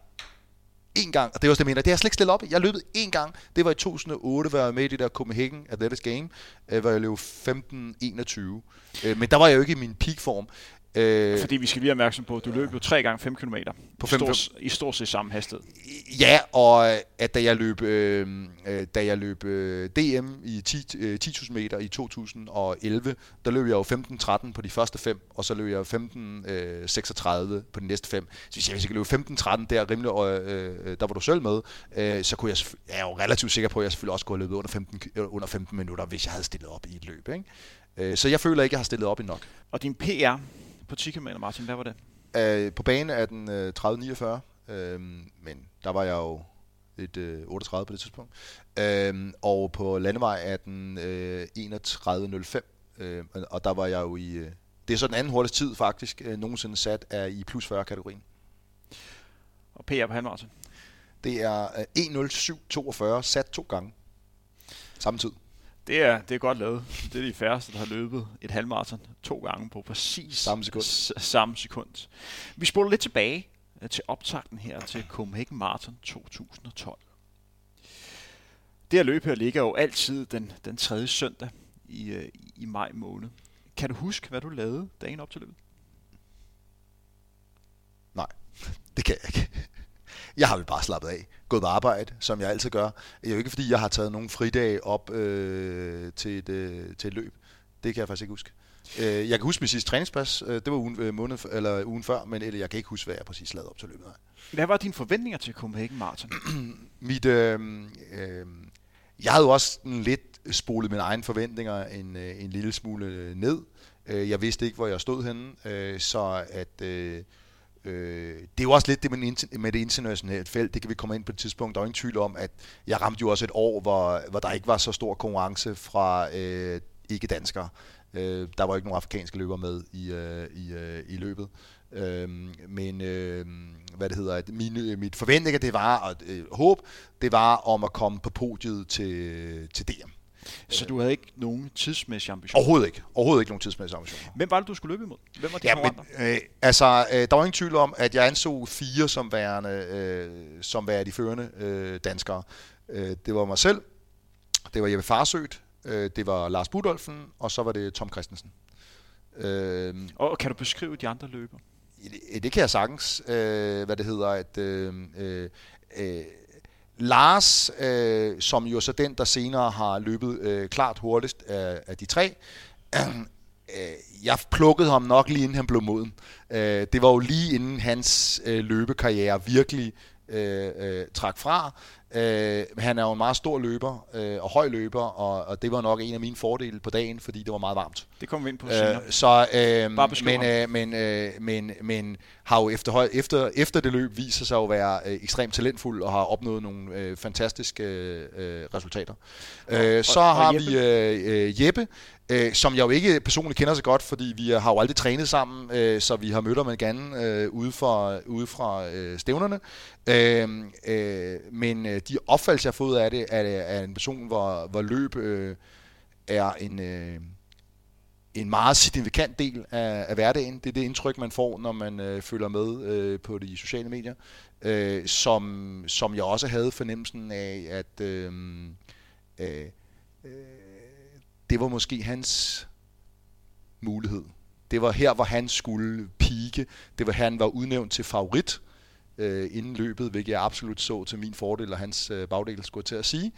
en gang, og det er også det, jeg mener, det har jeg slet ikke stillet op. Jeg løbet en gang, det var i 2008, hvor jeg var med i det der Copenhagen Athletics Game, øh, hvor jeg løb 15-21. Øh, men der var jeg jo ikke i min peakform. Øh, Fordi vi skal lige være opmærksom på, at du løb jo 3 gange 5 km på 5, stort, i stort set samme hastighed. Ja, og at da jeg løb, øh, øh da jeg løb øh, DM i 10, øh, 10.000 meter i 2011, der løb jeg jo 15.13 på de første fem, og så løb jeg 15.36 øh, på de næste fem. Så hvis jeg, hvis jeg kan løbe 15.13 der rimelig, øh, øh, der var du selv med, øh, så kunne jeg, jeg er jo relativt sikker på, at jeg selvfølgelig også kunne have løbet under 15, under 15 minutter, hvis jeg havde stillet op i et løb. Ikke? Øh, så jeg føler ikke, at jeg har stillet op i nok. Og din PR på 10 km, Martin, hvad var det? Øh, på bane er den øh, 30-49, øh, men der var jeg jo et øh, 38 på det tidspunkt. Øh, og på landevej er den øh, 31.05, øh, og der var jeg jo i... Øh, det er så den anden hurtigste tid faktisk øh, nogensinde sat er i plus 40 kategorien. Og PR på halvmarathon? Det er øh, 1.07.42 sat to gange. Samme tid. Det er, det er godt lavet. Det er de færreste, der har løbet et halvmarathon to gange på præcis samme sekund. S- samme sekund. Vi spoler lidt tilbage øh, til optakten her til Copenhagen Marathon 2012. Det her løb her ligger jo altid den, den tredje søndag i, øh, i maj måned. Kan du huske, hvad du lavede dagen op til løbet? Nej, det kan jeg ikke. Jeg har vel bare slappet af, gået på arbejde, som jeg altid gør. Det er jo ikke, fordi jeg har taget nogle fridage op øh, til, et, øh, til et løb. Det kan jeg faktisk ikke huske. Øh, jeg kan huske min sidste træningspas, øh, det var ugen, øh, måned, eller ugen før, men eller, jeg kan ikke huske, hvad jeg præcis lavede op til løbet. Hvad var dine forventninger til Copenhagen Marathon? Mit, øh, øh, jeg havde jo også lidt spolet mine egne forventninger en, øh, en lille smule ned. Øh, jeg vidste ikke, hvor jeg stod henne, øh, så at... Øh, Øh, det er jo også lidt det med, med det internationale felt, det kan vi komme ind på et tidspunkt. Der er ingen tvivl om, at jeg ramte jo også et år, hvor, hvor der ikke var så stor konkurrence fra øh, ikke-danskere. Øh, der var ikke nogen afrikanske løbere med i, øh, i, øh, i løbet. Øh, men øh, hvad det hedder, min, øh, mit forventninger, det var, og øh, håb, det var om at komme på podiet til, til DM. Så du havde ikke nogen tidsmæssige ambitioner? Overhovedet ikke. Overhovedet ikke nogen tidsmæssige ambitioner. Hvem var det, du skulle løbe imod? Hvem var de ja, men, øh, altså, øh, der var ingen tvivl om, at jeg anså fire som værende, øh, som værende de førende øh, danskere. Øh, det var mig selv, det var Jeppe Farsødt, øh, det var Lars Budolfen, og så var det Tom Christensen. Øh, og kan du beskrive de andre løber? Det, det kan jeg sagtens. Øh, hvad det hedder, at... Øh, øh, øh Lars, øh, som jo så den, der senere har løbet øh, klart hurtigst af, af de tre, øh, jeg plukkede ham nok lige inden han blev moden. Øh, det var jo lige inden hans øh, løbekarriere virkelig øh, øh, trak fra. Øh, han er jo en meget stor løber øh, og høj løber, og, og det var nok en af mine fordele på dagen, fordi det var meget varmt. Det kommer vi ind på senere. Øh, så, øh, men, øh, men, øh, men, men har jo efter, efter, efter det løb viser sig at være øh, ekstremt talentfuld og har opnået nogle øh, fantastiske øh, resultater. Øh, så og, har og Jeppe. vi øh, øh, Jeppe, øh, som jeg jo ikke personligt kender så godt, fordi vi har jo aldrig trænet sammen, øh, så vi har mødt ham igen øh, ude fra, ude fra øh, stævnerne. Øh, øh, men øh, de opfattelser, jeg har fået af det, er, er en person, hvor, hvor løb øh, er en... Øh, en meget signifikant del af, af hverdagen. Det er det indtryk, man får, når man øh, følger med øh, på de sociale medier, øh, som, som jeg også havde fornemmelsen af, at øh, øh, det var måske hans mulighed. Det var her, hvor han skulle pike. Det var han var udnævnt til favorit øh, inden løbet, hvilket jeg absolut så til min fordel og hans øh, bagdel, skulle til at sige.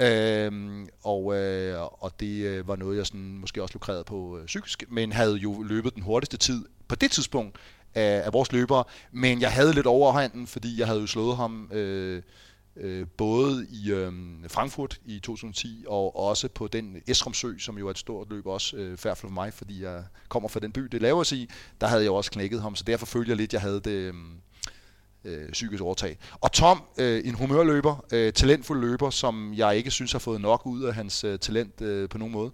Øhm, og, øh, og det øh, var noget, jeg sådan, måske også lukrerede på øh, psykisk, men havde jo løbet den hurtigste tid på det tidspunkt af, af vores løbere. Men jeg havde lidt overhånden, fordi jeg havde jo slået ham øh, øh, både i øh, Frankfurt i 2010 og også på den Esrumsø, som jo er et stort løb også øh, færd for mig, fordi jeg kommer fra den by, det laver sig i. Der havde jeg også knækket ham, så derfor følger jeg lidt, jeg havde det... Øh, øh, psykisk overtag. Og Tom, øh, en humørløber, øh, talentfuld løber, som jeg ikke synes har fået nok ud af hans øh, talent øh, på nogen måde.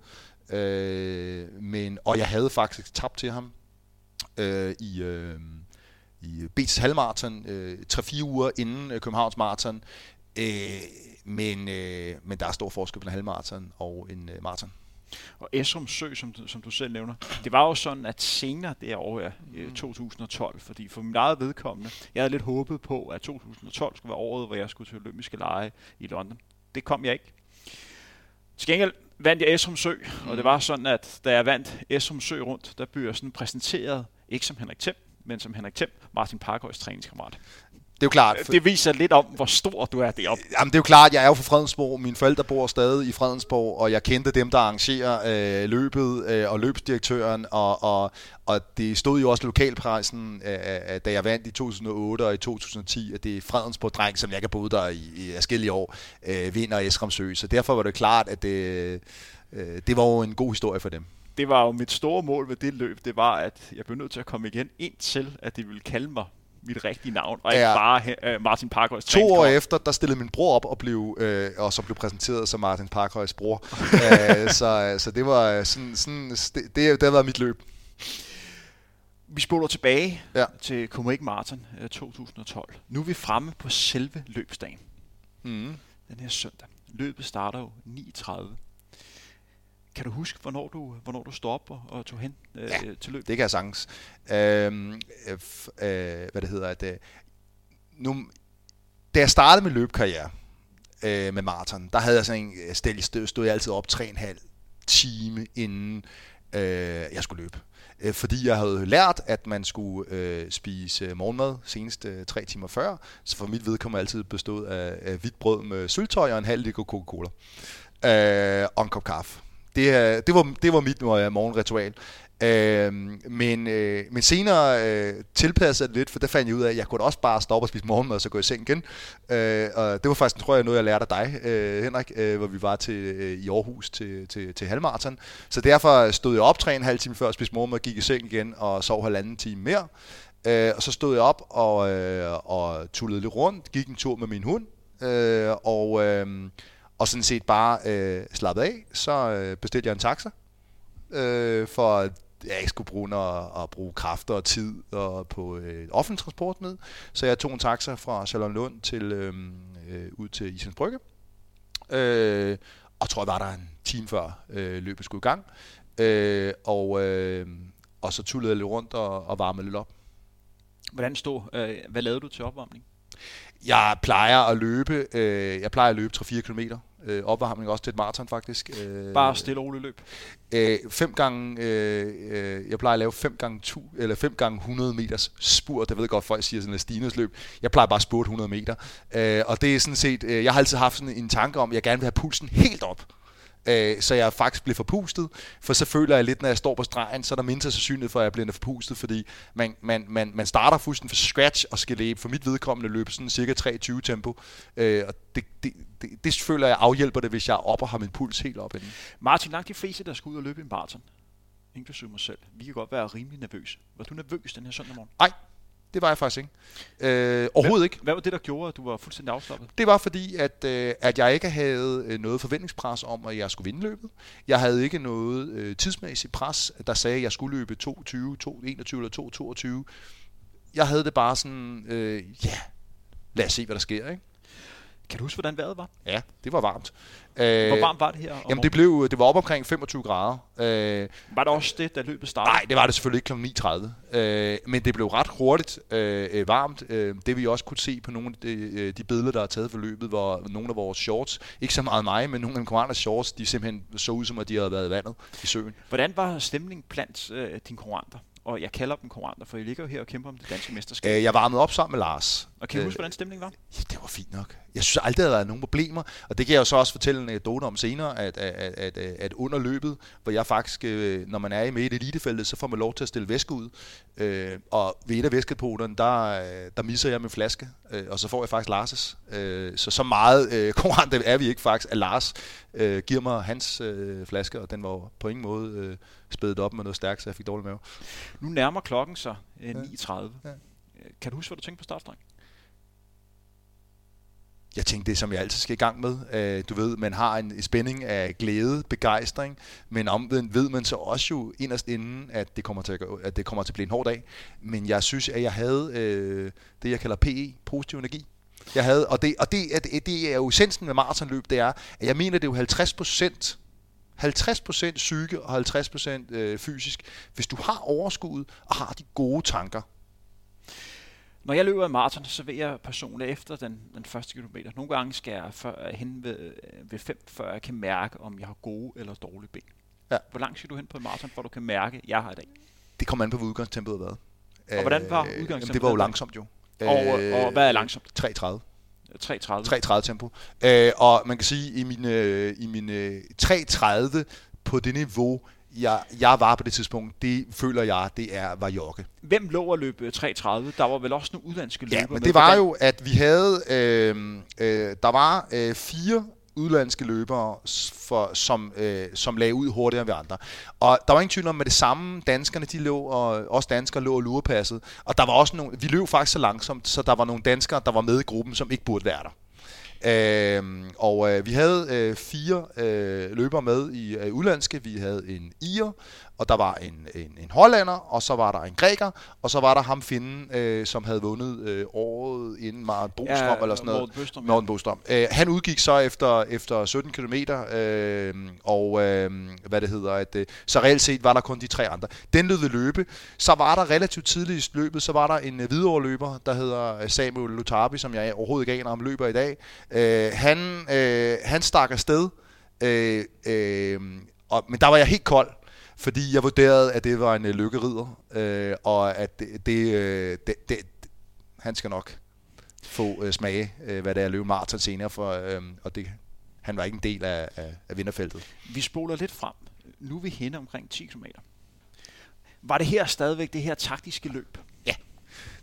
Øh, men, og jeg havde faktisk tabt til ham øh, i, øh, i BT's halvmarathon, øh, 3-4 uger inden øh, Københavns marathon. Øh, men, øh, men der er stor forskel på en halvmarathon og en øh, marathon. Og Esrum Sø, som, som du selv nævner, det var jo sådan, at senere det år Mm. 2012, fordi for mit eget vedkommende, jeg havde lidt håbet på, at 2012 skulle være året, hvor jeg skulle til olympiske lege i London. Det kom jeg ikke. Til gengæld vandt jeg Esrum Sø, og det var sådan, at da jeg vandt Esrum Sø rundt, der blev jeg sådan præsenteret, ikke som Henrik Thiem, men som Henrik Thiem, Martin Parkhøjs træningskammerat. Det er jo klart, Det viser lidt om, hvor stor du er deroppe. Jamen, det er jo klart, jeg er jo fra Fredensborg. Mine forældre bor stadig i Fredensborg, og jeg kendte dem, der arrangerer øh, løbet, øh, og løbsdirektøren, og, og, og det stod jo også i lokalpressen, øh, øh, da jeg vandt i 2008 og i 2010, at det er Fredensborg dreng, som jeg kan boet der i, i forskellige år, øh, vinder Esram Sø. Så derfor var det klart, at det, øh, det var jo en god historie for dem. Det var jo mit store mål ved det løb, det var, at jeg blev nødt til at komme igen, indtil at de ville kalde mig mit rigtige navn, og ikke Ja. bare uh, Martin Parkhøjs To år efter, der stillede min bror op og blev, øh, og så blev præsenteret som Martin Parkhøjs bror. øh, så, så det var sådan, sådan det, det, det har været mit løb. Vi spoler tilbage Ja. til Copenhagen Marathon uh, 2012. Nu er vi fremme på selve løbsdagen, Mm. den her søndag. Løbet starter jo 9.30. Kan du huske, hvornår du, hvornår du stod op og, og tog hen uh, Ja. til løb? Det kan jeg sagtens. Øhm, øh, øh, hvad det hedder, at øh, nu, da jeg startede med løbekarriere øh, med maraton, der havde jeg sådan en øh, stel, stod, stod jeg altid op 3,5 time inden øh, jeg skulle løbe. Øh, fordi jeg havde lært, at man skulle øh, spise morgenmad senest øh, tre timer før, så for mit vedkommende altid bestod af, af hvidt brød med syltøj og en halv liter Coca-Cola. Øh, og en kop kaffe. Det, øh, det, var, det var mit øh, morgenritual. Øh, men, øh, men senere øh, tilpassede jeg det lidt, for der fandt jeg ud af, at jeg kunne også bare stoppe og spise morgenmad, og så gå i seng igen. Øh, og det var faktisk, tror jeg, noget, jeg lærte af dig, øh, Henrik, øh, hvor vi var til, øh, i Aarhus til, til, til halvmarathon. Så derfor stod jeg op tre en halv time før, spiste morgenmad, gik i seng igen og sov halvanden time mere. Øh, og så stod jeg op og, øh, og tullede lidt rundt, gik en tur med min hund, øh, og, øh, og sådan set bare øh, slappede af. Så øh, bestilte jeg en taxa, øh, for at jeg ikke skulle bruge noget at bruge kræfter og tid og på øh, offentlig transport med. Så jeg tog en taxa fra Charlottenlund til øh, øh, ud til Isens Brygge. Øh, og tror jeg var der en time før øh, løbet skulle i gang. Øh, og, øh, og så tullede jeg lidt rundt og, og varmede lidt op. Hvordan stod, øh, hvad lavede du til opvarmning? Jeg plejer at løbe, øh, jeg plejer at løbe 3-4 km. Øh, opvarmning også til et maraton faktisk. Øh, Bare stille og roligt løb. Øh, fem gange, øh, øh, jeg plejer at lave 5 gange, tu, eller 5 gange 100 meters spurt. Det ved jeg godt, folk siger sådan et Stines løb. Jeg plejer bare at spurte 100 meter. Øh, og det er sådan set, øh, jeg har altid haft sådan en tanke om, at jeg gerne vil have pulsen helt op. Øh, så jeg faktisk bliver forpustet, for så føler jeg lidt, når jeg står på stregen, så er der mindre sandsynlighed for, at jeg bliver forpustet, fordi man, man, man, man starter fuldstændig fra scratch og skal løbe, for mit vedkommende løbe sådan cirka 23 tempo, øh, og det, det, det, det føler jeg afhjælper det, hvis jeg er op og har min puls helt op inden. Martin, langt de fleste, der skal ud og løbe en maraton, inklusive mig selv, vi kan godt være rimelig nervøse. Var du nervøs den her søndag morgen? Nej, det var jeg faktisk ikke. Øh, overhovedet ikke. Hvad var det, der gjorde, at du var fuldstændig afslappet? Det var fordi, at, øh, at jeg ikke havde øh, noget forventningspres om, at jeg skulle vinde løbet. Jeg havde ikke noget øh, tidsmæssigt pres, der sagde, at jeg skulle løbe 2.20, 2.21 eller 2.22. Jeg havde det bare sådan, øh, ja, lad os se, hvad der sker. Ikke? Kan du huske, hvordan vejret var? Ja, det var varmt. Øh, Hvor varmt var det her? Jamen det, blev, det var op omkring 25 grader. Øh? Var det også det, da løbet startede? Nej, det var det selvfølgelig ikke kl. 9.30. Øh, men det blev ret hurtigt øh, øh, varmt. Øh, det vi også kunne se på nogle af de, øh, de billeder, der er taget for løbet, hvor nogle af vores shorts, ikke så meget mig, men nogle af konkurrenters shorts, de simpelthen så ud som, at de havde været i vandet i søen. Hvordan var stemningen blandt øh, dine konkurrenter? Og jeg kalder dem konkurrenter, for I ligger jo her og kæmper om det danske mesterskab. Øh, jeg varmede op sammen med Lars. og kan du øh, huske, hvordan stemningen var? Ja, det var fint nok. Jeg synes aldrig, der har været nogen problemer, og det kan jeg jo så også fortælle en anekdote om senere, at, at, at, at, under løbet, hvor jeg faktisk, øh, når man er i med i elitefeltet, så får man lov til at stille væske ud, øh, og ved et af væskepoterne, der, øh, der misser jeg min flaske, øh, og så får jeg faktisk Lars' øh, så så meget øh, konkurrente er vi ikke faktisk, at Lars øh, giver mig hans øh, flaske, og den var på ingen måde øh, spædet op med noget stærkt, så jeg fik dårlig mave. Nu nærmer klokken sig øh, Ja. 9.30. Ja. Øh, Kan du huske, hvad du tænkte på startstreng? Jeg tænkte det, som jeg altid skal i gang med. Øh, du ved, man har en spænding af glæde, begejstring, men omvendt ved man så også jo inderst inden, at det kommer til at, at, det kommer til at blive en hård dag. Men jeg synes, at jeg havde øh, det, jeg kalder PE, positiv energi. Jeg havde, og det, og det, er, det er jo essensen med maratonløb, det er, at jeg mener, det er jo 50 procent 50% psyke og 50% øh, fysisk. Hvis du har overskud og har de gode tanker, Når jeg løber i maraton, så vil jeg personligt efter den, den første kilometer. Nogle gange skal jeg før, hen ved, ved 5, før jeg kan mærke, om jeg har gode eller dårlige ben. Ja. Hvor langt skal du hen på en maraton, for du kan mærke, at jeg har i dag? det kommer an på, hvad udgangstempoet har været. Og hvordan var Øh, jamen, udgangstempoet Det var jo langsomt jo. Og, og hvad er langsomt? 3.30. 3.30. 3.30 tempo. Øh, og man kan sige, i min, øh, i min øh, 3.30 på det niveau, jeg, jeg var på det tidspunkt, det føler jeg, det er var jogge. Hvem lå at løbe 3.30? Der var vel også nogle udlandske løbere Ja, men det var jo, at vi havde, øh, øh, der var øh, fire udlandske løbere, for, som, øh, som lagde ud hurtigere end vi andre. Og der var ingen tvivl om, med det samme, danskerne de lå, og også danskere lå og lurepasset. Og der var også nogle, vi løb faktisk så langsomt, så der var nogle danskere, der var med i gruppen, som ikke burde være der. Øh, og øh, vi havde øh, fire øh, løbere med i øh, udlandske. Vi havde en ir, og der var en, en, en hollander, og så var der en græker, og så var der ham finden, øh, som havde vundet øh, året inden Maren Bostrøm Ja, eller sådan noget. Morten Bøstrøm. Morten Bostrøm. Øh, han udgik så efter, efter 17 km, øh, og øh, hvad det hedder, at, øh, så reelt set var der kun de tre andre. Den lød ved løbe. Så var der relativt tidligt i løbet, så var der en øh, videoverløber, der hedder øh, Samuel Lutarbi, som jeg overhovedet ikke aner om løber i dag. Øh, han, øh, han stak afsted, øh, øh, og, men der var jeg helt kold, fordi jeg vurderede, at det var en øh, lykkerider, øh, og at det, det, øh, det, det, han skal nok få øh, smage, øh, hvad det er at løbe maraton senere, for, øh, og det, han var ikke en del af, af, af vinderfeltet. Vi spoler lidt frem. Nu er vi henne omkring 10 km. Var det her stadigvæk det her taktiske løb?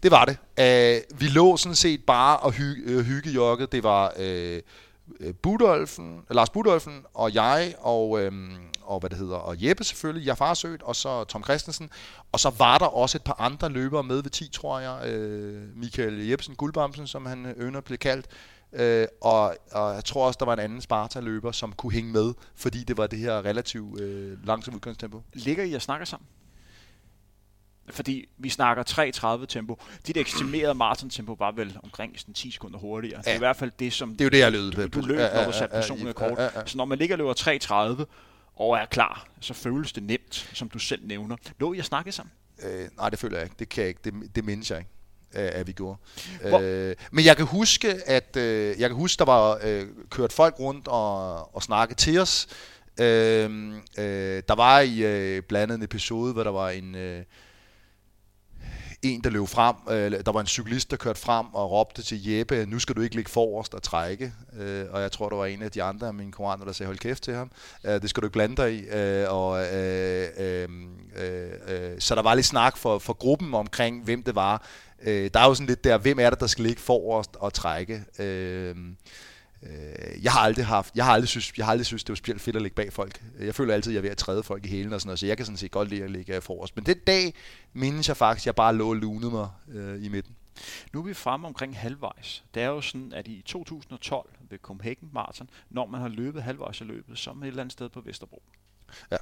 Det var det. Uh, vi lå sådan set bare og hy, øh, hyggejogget. Det var øh, Budolfen, Lars Budolfen og jeg og, øhm, og hvad det hedder, og Jeppe selvfølgelig, jeg farsøgt, og så Tom Christensen. Og så var der også et par andre løbere med ved 10, tror jeg. Øh, Michael Jebsen, Guldbamsen, som han ønder blev kaldt. Øh, og, og jeg tror også, der var en anden Sparta-løber, som kunne hænge med, fordi det var det her relativt øh, langsomt udgangstempo. Ligger I og snakker sammen? Fordi vi snakker 3.30 tempo. Dit estimerede maratontempo var vel omkring sådan 10 sekunder hurtigere. Ja. Det er i hvert fald det, som Det er jo det, jeg lød du, du løb, når du satte personen ja, kort. ja. Så når man ligger og løber 3.30 og er klar, så føles det nemt, som du selv nævner. Lå I at snakke sammen? Øh, nej, det føler jeg ikke. Det kan jeg ikke. Det, det mindes jeg ikke, at vi gjorde. Hvor- Øh, men jeg kan huske, at øh, jeg kan huske, der var øh, kørt folk rundt og, og snakket til os. Øh, øh, der var i øh, blandt andet en episode, hvor der var en øh, en, der løb frem. Øh, der var en cyklist, der kørte frem og råbte til Jeppe, nu skal du ikke ligge forrest og trække. Øh, og jeg tror, der var en af de andre af mine koraner, der sagde, hold kæft til ham. Øh, det skal du ikke blande dig i. Øh, og, øh, øh, øh, øh, så der var lidt snak for, for gruppen omkring, hvem det var. Øh, der er jo sådan lidt der, hvem er det, der skal ligge forrest og trække. Øh, Øh, jeg har aldrig haft, jeg har aldrig synes, jeg har aldrig synes, det var specielt fedt at ligge bag folk. Jeg føler altid, at jeg er ved at træde folk i hælen og sådan noget, så jeg kan sådan set godt lide at ligge forrest. Men den dag mindes jeg faktisk, at jeg bare lå og lunede mig øh, i midten. Nu er vi fremme omkring halvvejs. Det er jo sådan, at i 2012 ved Copenhagen Marathon, når man har løbet halvvejs i løbet, som et eller andet sted på Vesterbro. Ja.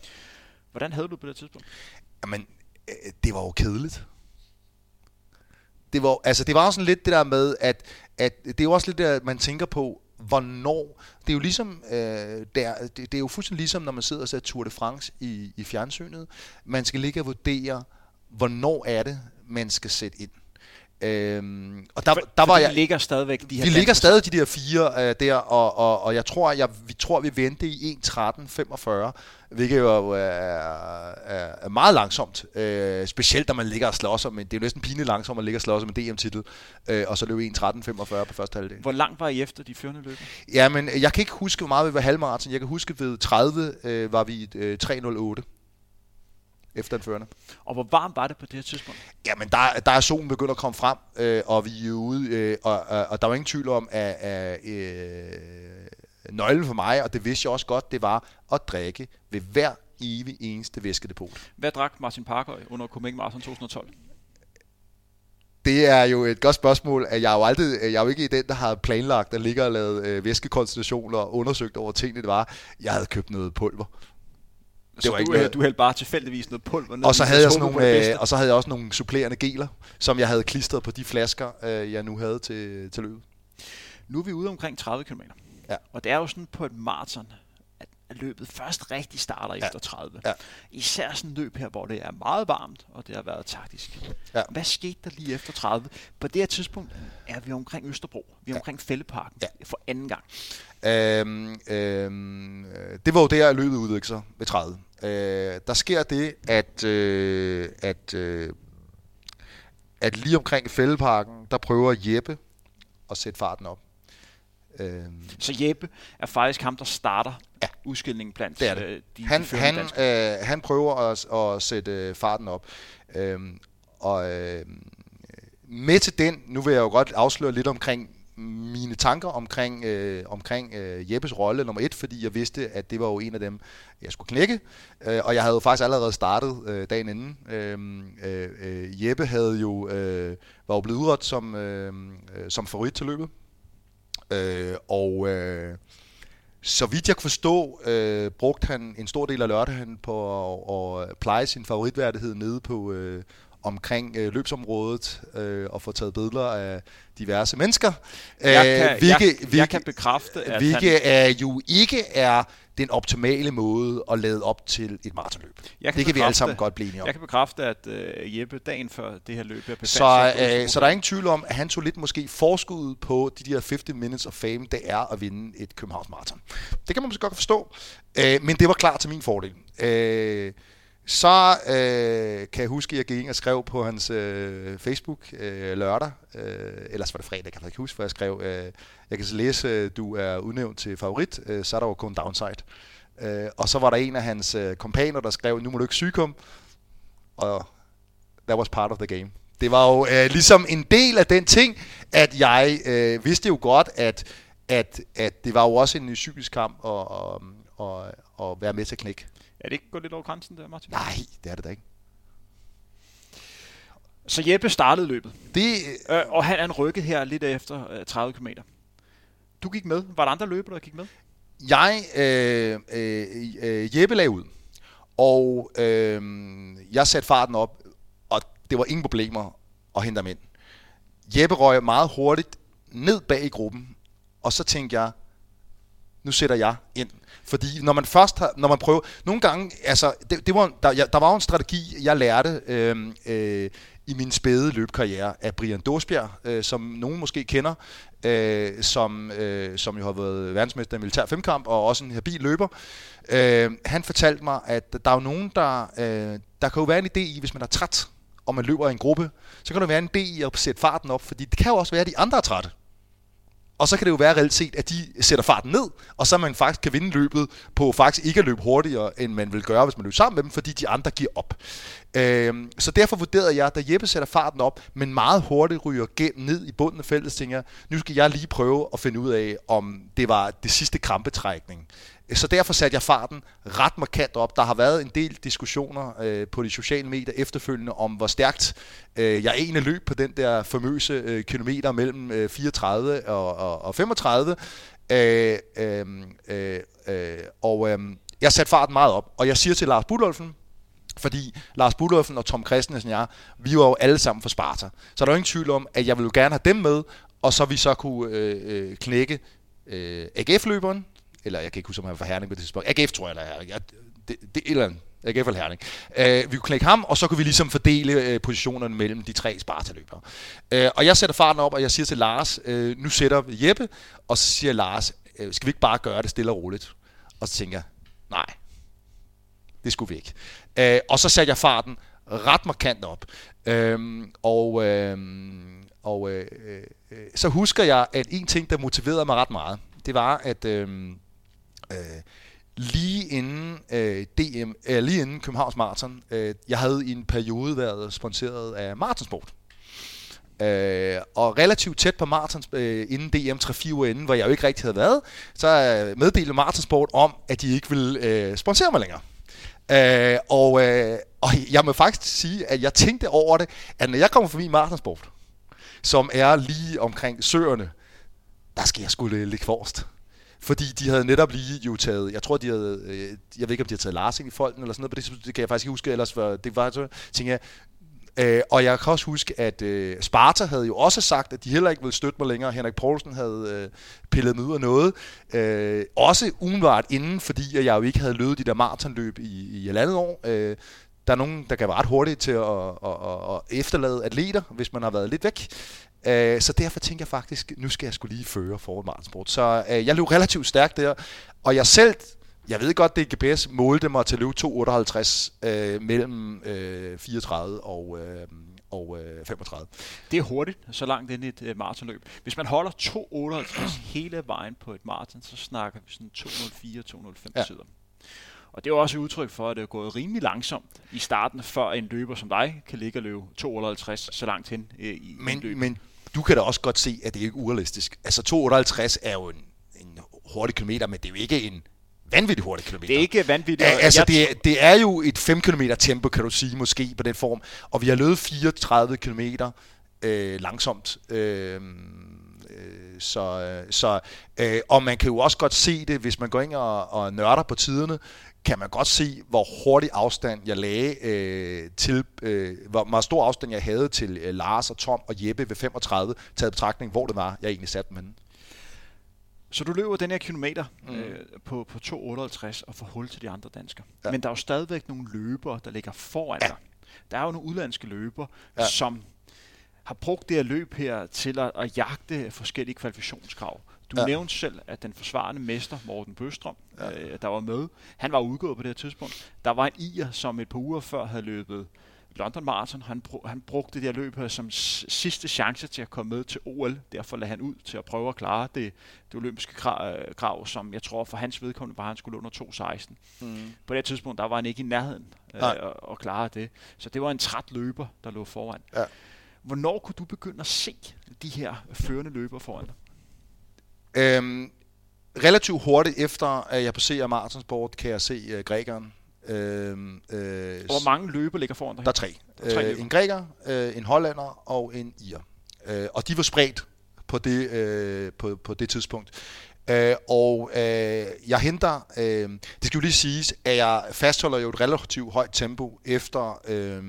Hvordan havde du på det tidspunkt? Jamen, øh, det var jo kedeligt. Det var, altså, det var jo sådan lidt det der med, at, at det er jo også lidt der, man tænker på, hvornår. Det er jo ligesom, øh, der, det, det er jo fuldstændig ligesom, når man sidder og ser Tour de France i, i fjernsynet. Man skal ligge og vurdere, hvornår er det, man skal sætte ind. Øhm, og der, For, der var jeg, ligger stadigvæk de her vi ligger stadig de der fire øh, der, og, og, og jeg tror, jeg, vi tror, vi venter i 1.13.45, hvilket jo er, er, er meget langsomt. Øh, specielt, når man ligger og slås om, en- det er jo næsten pinligt langsomt, at man ligger og slås om en DM-titel, øh, og så løbe 1.13.45 på første halvdel. Hvor langt var I efter de førende løber? Ja, men jeg kan ikke huske, hvor meget vi var halvmarathon. Jeg kan huske, ved 30 øh, var vi øh, 3.08 efter den førende. Og hvor varmt var det på det her tidspunkt? Jamen, der, der er solen begyndt at komme frem, øh, og vi er ude, øh, og, og, og der var ingen tvivl om, at, at øh, nøglen for mig, og det vidste jeg også godt, det var at drikke ved hver evig eneste væskedepot. Hvad drak Martin Parkhøj under Copenhagen Marathon 2012? Det er jo et godt spørgsmål, at jeg er jo, aldrig, jeg er jo ikke den, der har planlagt at ligge og lavet øh, og undersøgt over tingene, det var. Jeg havde købt noget pulver. Så var du, ikke øh, noget- du hældte bare tilfældigvis noget pulver ned Og så, havde jeg sådan nogle, det øh, og så havde jeg også nogle supplerende geler, som jeg havde klistret på de flasker, øh, jeg nu havde til, til løbet. Nu er vi ude omkring 30 km. Ja. Og det er jo sådan på et maraton, at løbet først rigtig starter ja. efter 30. Ja. Især sådan en løb her, hvor det er meget varmt, og det har været taktisk. Ja. Hvad skete der lige efter 30? På det her tidspunkt er vi omkring Østerbro. Vi er ja. omkring Fælleparken Ja. for anden gang. Øhm, øhm, øh, det var jo der, løbet udviklede sig ved 30. Øh, der sker det, at, øh, at, øh, at lige omkring Fældeparken, der prøver Jeppe at sætte farten op. Øhm, Så Jeppe er faktisk ham, der starter Ja. udskillingen blandt Det er det. øh, de, han, de han, øh, han prøver at, at sætte øh, farten op. Øhm, og øh, med til den, nu vil jeg jo godt afsløre lidt omkring mine tanker omkring, øh, omkring øh, Jeppes rolle nummer et, fordi jeg vidste, at det var jo en af dem, jeg skulle knække. Øh, og jeg havde jo faktisk allerede startet øh, dagen inden. Øh, øh, øh, Jeppe havde jo, øh, var jo blevet udrådt som, øh, øh, som favorit til løbet. Øh, og øh, så vidt jeg kunne forstå, øh, brugte han en stor del af lørdagen på at, at pleje sin favoritværdighed nede på øh, omkring øh, løbsområdet øh, og få taget billeder af diverse mennesker. Jeg Øh, kan, hvilke, jeg, jeg kan bekræfte, at han, hvilket er jo ikke er den optimale måde at lade op til et maratonløb. Kan Det kan vi alle sammen godt blive enige om. jeg kan bekræfte, at øh, Jeppe dagen før det her løb er Så, øh, så der er ingen tvivl om, at han tog lidt måske forskud på de der 50 minutes of fame, det er at vinde et Københavns Marathon. Det kan man måske godt forstå, øh, men det var klar til min fordel. Øh, så øh, kan jeg huske, at jeg gik ind og skrev på hans øh, Facebook øh, lørdag, øh, ellers var det fredag, kan jeg ikke huske, hvor jeg skrev, øh, jeg kan så læse, øh, du er udnævnt til favorit, øh, så er der jo kun downside. Øh, og så var der en af hans øh, kompaner, der skrev, nu må du ikke syge og that was part of the game. Det var jo øh, ligesom en del af den ting, at jeg øh, vidste jo godt, at, at, at det var jo også en psykisk kamp at, at, at, at være med til at knække. Er det ikke gået lidt over grænsen der, Martin? Nej, det er det da ikke. Så Jeppe startede løbet, Det, øh, og han, han rykkede her lidt efter øh, 30 km. Du gik med. Var der andre løbere, der gik med? jeg, øh, øh, øh, Jeppe lagde ud, og øh, jeg satte farten op, og det var ingen problemer at hente ham ind. Jeppe røg meget hurtigt ned bag i gruppen, og så tænkte jeg, nu sætter jeg ind. Fordi når man først har, når man prøver, nogle gange, altså, det, det var, der, jeg, der var jo en strategi, jeg lærte øh, øh, i min spæde løbkarriere af Brian Dåsbjerg, øh, som nogen måske kender, øh, som, øh, som jo har været verdensmester i militær femkamp, og også en habil løber. Øh, han fortalte mig, at der er jo nogen, der, øh, der kan jo være en idé i, hvis man er træt, og man løber i en gruppe, så kan der være en idé i at sætte farten op, fordi det kan jo også være, at de andre er trætte. Og så kan det jo være reelt set, at de sætter farten ned, og så man faktisk kan vinde løbet på faktisk ikke at løbe hurtigere, end man vil gøre, hvis man løber sammen med dem, fordi de andre giver op. Øhm, så derfor vurderede jeg, da Jeppe sætter farten op, men meget hurtigt ryger gennem ned i bunden af feltet, tænker jeg, nu skal jeg lige prøve at finde ud af, om det var det sidste krampetrækning. Så derfor satte jeg farten ret markant op. Der har været en del diskussioner øh, på de sociale medier efterfølgende om, hvor stærkt øh, jeg egentlig løb på den der famøse øh, kilometer mellem øh, 34 og, og, og 35. Øh, øh, øh, øh, og øh, jeg satte farten meget op, og jeg siger til Lars Budolfen, fordi Lars Budolfen og Tom Christensen og jeg, vi var jo alle sammen for Sparta. Så der er jo ingen tvivl om, at jeg ville jo gerne have dem med, og så vi så kunne øh, øh, knække øh, AGF-løberen, eller jeg kan ikke huske, om han var fra Herning på det tidspunkt. AGF tror jeg, eller jeg, jeg, det, det, et eller andet. AGF eller Herning. Øh, vi kunne knække ham, og så kunne vi ligesom fordele øh, positionerne mellem de tre Sparta-løbere. Øh, og jeg sætter farten op, og jeg siger til Lars, øh, nu sætter Jeppe, og så siger Lars, øh, skal vi ikke bare gøre det stille og roligt? Og så tænker jeg, nej, det skulle vi ikke. Øh, og så satte jeg farten ret markant op. Øhm, og øhm, og øh, øh, øh, så husker jeg, at en ting, der motiverede mig ret meget, det var, at øhm, øh, lige inden øh, DM, øh, lige inden Københavns Marathon, øh, jeg havde i en periode været sponsoreret af Marathonsport. Øh, og relativt tæt på Martins, øh, inden DM 3-4 uger inden, hvor jeg jo ikke rigtig havde været, så øh, meddelte Martinsport om, at de ikke ville øh, sponsere mig længere. Øh, og, øh, og jeg må faktisk sige, at jeg tænkte over det, at når jeg kommer forbi Martinsport, som er lige omkring søerne, der skal jeg skulle ligge forrest. Fordi de havde netop lige jo taget, jeg tror de havde, øh, jeg ved ikke om de havde taget Lars ind i folden eller sådan noget, på det, det kan jeg faktisk ikke huske, ellers for det var så, tænkte jeg, Øh, og jeg kan også huske, at øh, Sparta havde jo også sagt, at de heller ikke ville støtte mig længere. Henrik Poulsen havde øh, pillet mig ud af noget. Øh, også umiddelbart inden, fordi jeg jo ikke havde løbet de der maratonløb i, i et andet år. Øh, der er nogen, der kan være ret hurtigt til at, at, at, at efterlade atleter, hvis man har været lidt væk. Øh, så derfor tænker jeg faktisk, nu skal jeg skulle lige føre for Martinsport. Så øh, jeg løb relativt stærkt der, og jeg selv jeg ved godt, det GPS målte mig til at løbe 2,58 øh, mellem øh, 34 og, øh, og øh, 35. Det er hurtigt, så langt ind i et øh, maratonløb. Hvis man holder 2,58 hele vejen på et maraton, så snakker vi sådan 2,04-2,05 ja. sider. Og det er også et udtryk for, at det er gået rimelig langsomt i starten, før en løber som dig kan ligge og løbe 2,58 så langt hen øh, i men, løbet. Men du kan da også godt se, at det ikke er urealistisk. Altså 2,58 er jo en, en hurtig kilometer, men det er jo ikke en vanvittigt hurtig kilometer. Det er ikke vanvittigt. Ja, altså, det, er, det er jo et 5 km tempo, kan du sige, måske på den form. Og vi har løbet 34 km øh, langsomt. Øh, så, så, øh, og man kan jo også godt se det, hvis man går ind og, og nørder på tiderne, kan man godt se, hvor hurtig afstand jeg lagde øh, til, øh, hvor meget stor afstand jeg havde til øh, Lars og Tom og Jeppe ved 35, taget betragtning, hvor det var, jeg egentlig satte dem henne. Så du løber den her kilometer mm. øh, på, på 2,58 og får hul til de andre danskere. Ja. Men der er jo stadigvæk nogle løbere, der ligger foran ja. dig. Der er jo nogle udlandske løbere, ja. som har brugt det her løb her til at, at jagte forskellige kvalifikationskrav. Du ja. nævnte selv, at den forsvarende mester, Morten Bøstrøm, ja. øh, der var med, han var udgået på det her tidspunkt. Der var en ier, som et par uger før havde løbet London Marathon. Han, han brugte det her løb her som sidste chance til at komme med til OL. Derfor lagde han ud til at prøve at klare det, det olympiske krav, krav, som jeg tror for hans vedkommende var, at han skulle under 2.16. Mm. På det tidspunkt, der var han ikke i nærheden øh, at, at klare det. Så det var en træt løber, der lå foran. Ja. Hvornår kunne du begynde at se de her førende løber foran dig? Øhm, relativt hurtigt efter, at jeg passerer Martinsport, kan jeg se uh, grækeren. Øhm, øh, Hvor mange løber ligger foran dig? Der er tre. Der er tre øh, en græker, øh, en hollander og en ir. Øh, og de var spredt på det, øh, på, på det tidspunkt. Øh, og øh, jeg henter, øh, det skal jo lige siges, at jeg fastholder jo et relativt højt tempo efter, øh,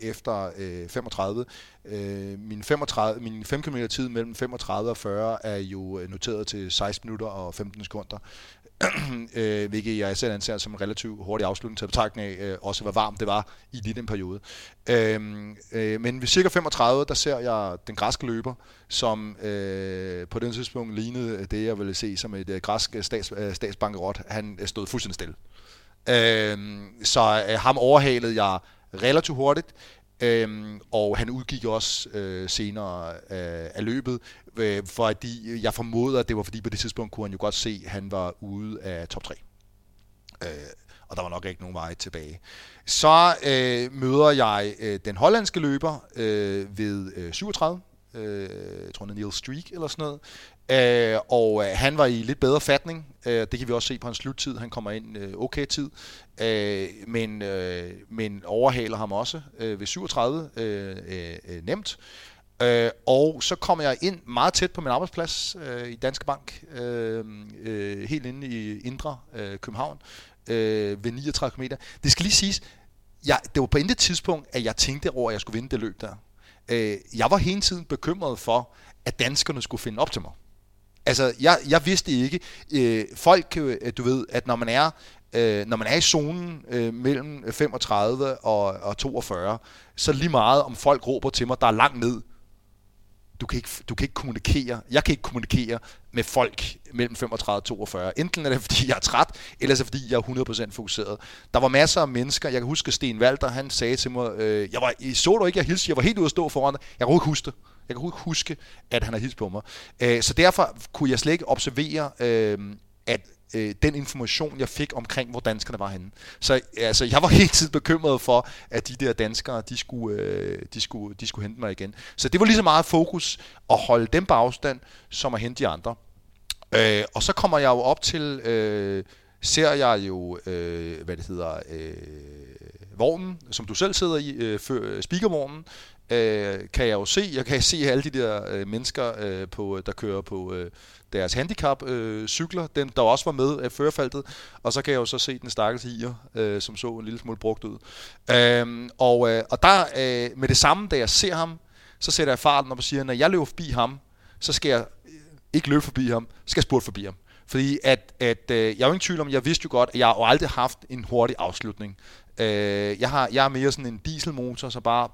efter øh, 35. Øh, min, 35, min 5 km tid mellem 35 og 40 er jo øh, noteret til 16 minutter og 15 sekunder. øh, hvilket jeg selv anser som en relativt hurtig afslutning til betragtning af, øh, også hvor varmt det var i lige den periode. Øh, øh, men ved cirka 35, der ser jeg den græske løber, som øh, på den tidspunkt lignede øh, det, jeg ville se som et øh, græsk øh, stats, øh, statsbankerot. Han stod fuldstændig stille. Øh, så øh, ham overhalede jeg relativt hurtigt. Øhm, og han udgik også øh, senere øh, af løbet, øh, fordi jeg formoder, at det var fordi på det tidspunkt kunne han jo godt se, at han var ude af top 3. Øh, og der var nok ikke nogen vej tilbage. Så øh, møder jeg øh, den hollandske løber øh, ved øh, 37, øh, jeg tror det er Neil Streak eller sådan noget, Øh, og øh, han var i lidt bedre fatning. Øh, det kan vi også se på hans sluttid. Han kommer ind øh, okay tid. Øh, men, øh, men overhaler ham også øh, ved 37 øh, øh, nemt. Øh, og så kommer jeg ind meget tæt på min arbejdsplads øh, i Danske Bank, øh, øh, helt inde i Indre øh, København, øh, ved 39 km. Det skal lige siges, jeg, det var på intet tidspunkt, at jeg tænkte over, at jeg skulle vinde det løb der. Øh, jeg var hele tiden bekymret for, at danskerne skulle finde op til mig. Altså, jeg, jeg vidste ikke. Øh, folk, øh, du ved, at når man er øh, når man er i zonen øh, mellem 35 og, og 42, så lige meget om folk råber til mig, der er langt ned. Du kan, ikke, du kan ikke kommunikere. Jeg kan ikke kommunikere med folk mellem 35 og 42. Enten er det, fordi jeg er træt, eller så fordi jeg er 100% fokuseret. Der var masser af mennesker. Jeg kan huske, at Sten Walter, han sagde til mig, øh, jeg var, så du ikke, jeg hilste? Jeg var helt ude at stå foran dig. Jeg kunne ikke huske det. Jeg kan ikke huske, at han har hilst på mig. Øh, så derfor kunne jeg slet ikke observere, øh, at øh, den information, jeg fik omkring, hvor danskerne var henne. Så altså, jeg var helt tiden bekymret for, at de der danskere, de skulle, øh, de skulle, de skulle hente mig igen. Så det var lige så meget fokus at holde dem på afstand, som at hente de andre. Øh, og så kommer jeg jo op til, øh, ser jeg jo, hvad det hedder, vognen, som du selv sidder i, speakervognen, øh, kan jeg jo se, jeg kan se alle de der øh, mennesker, øh, på, øh, der kører på øh, deres handicap-cykler, øh, dem der også var med af førerfeltet, og så kan jeg jo så se den stakkels higer, øh, som så en lille smule brugt ud. Øh, og, øh, og der, øh, med det samme, da jeg ser ham, så sætter jeg farten op og siger, når jeg løber forbi ham, så skal jeg øh, ikke løbe forbi ham, skal jeg spurte forbi ham. Fordi at, at øh, jeg er jo ingen tvivl om, jeg vidste jo godt, at jeg har aldrig haft en hurtig afslutning. Øh, jeg, har, jeg er mere sådan en dieselmotor, så bare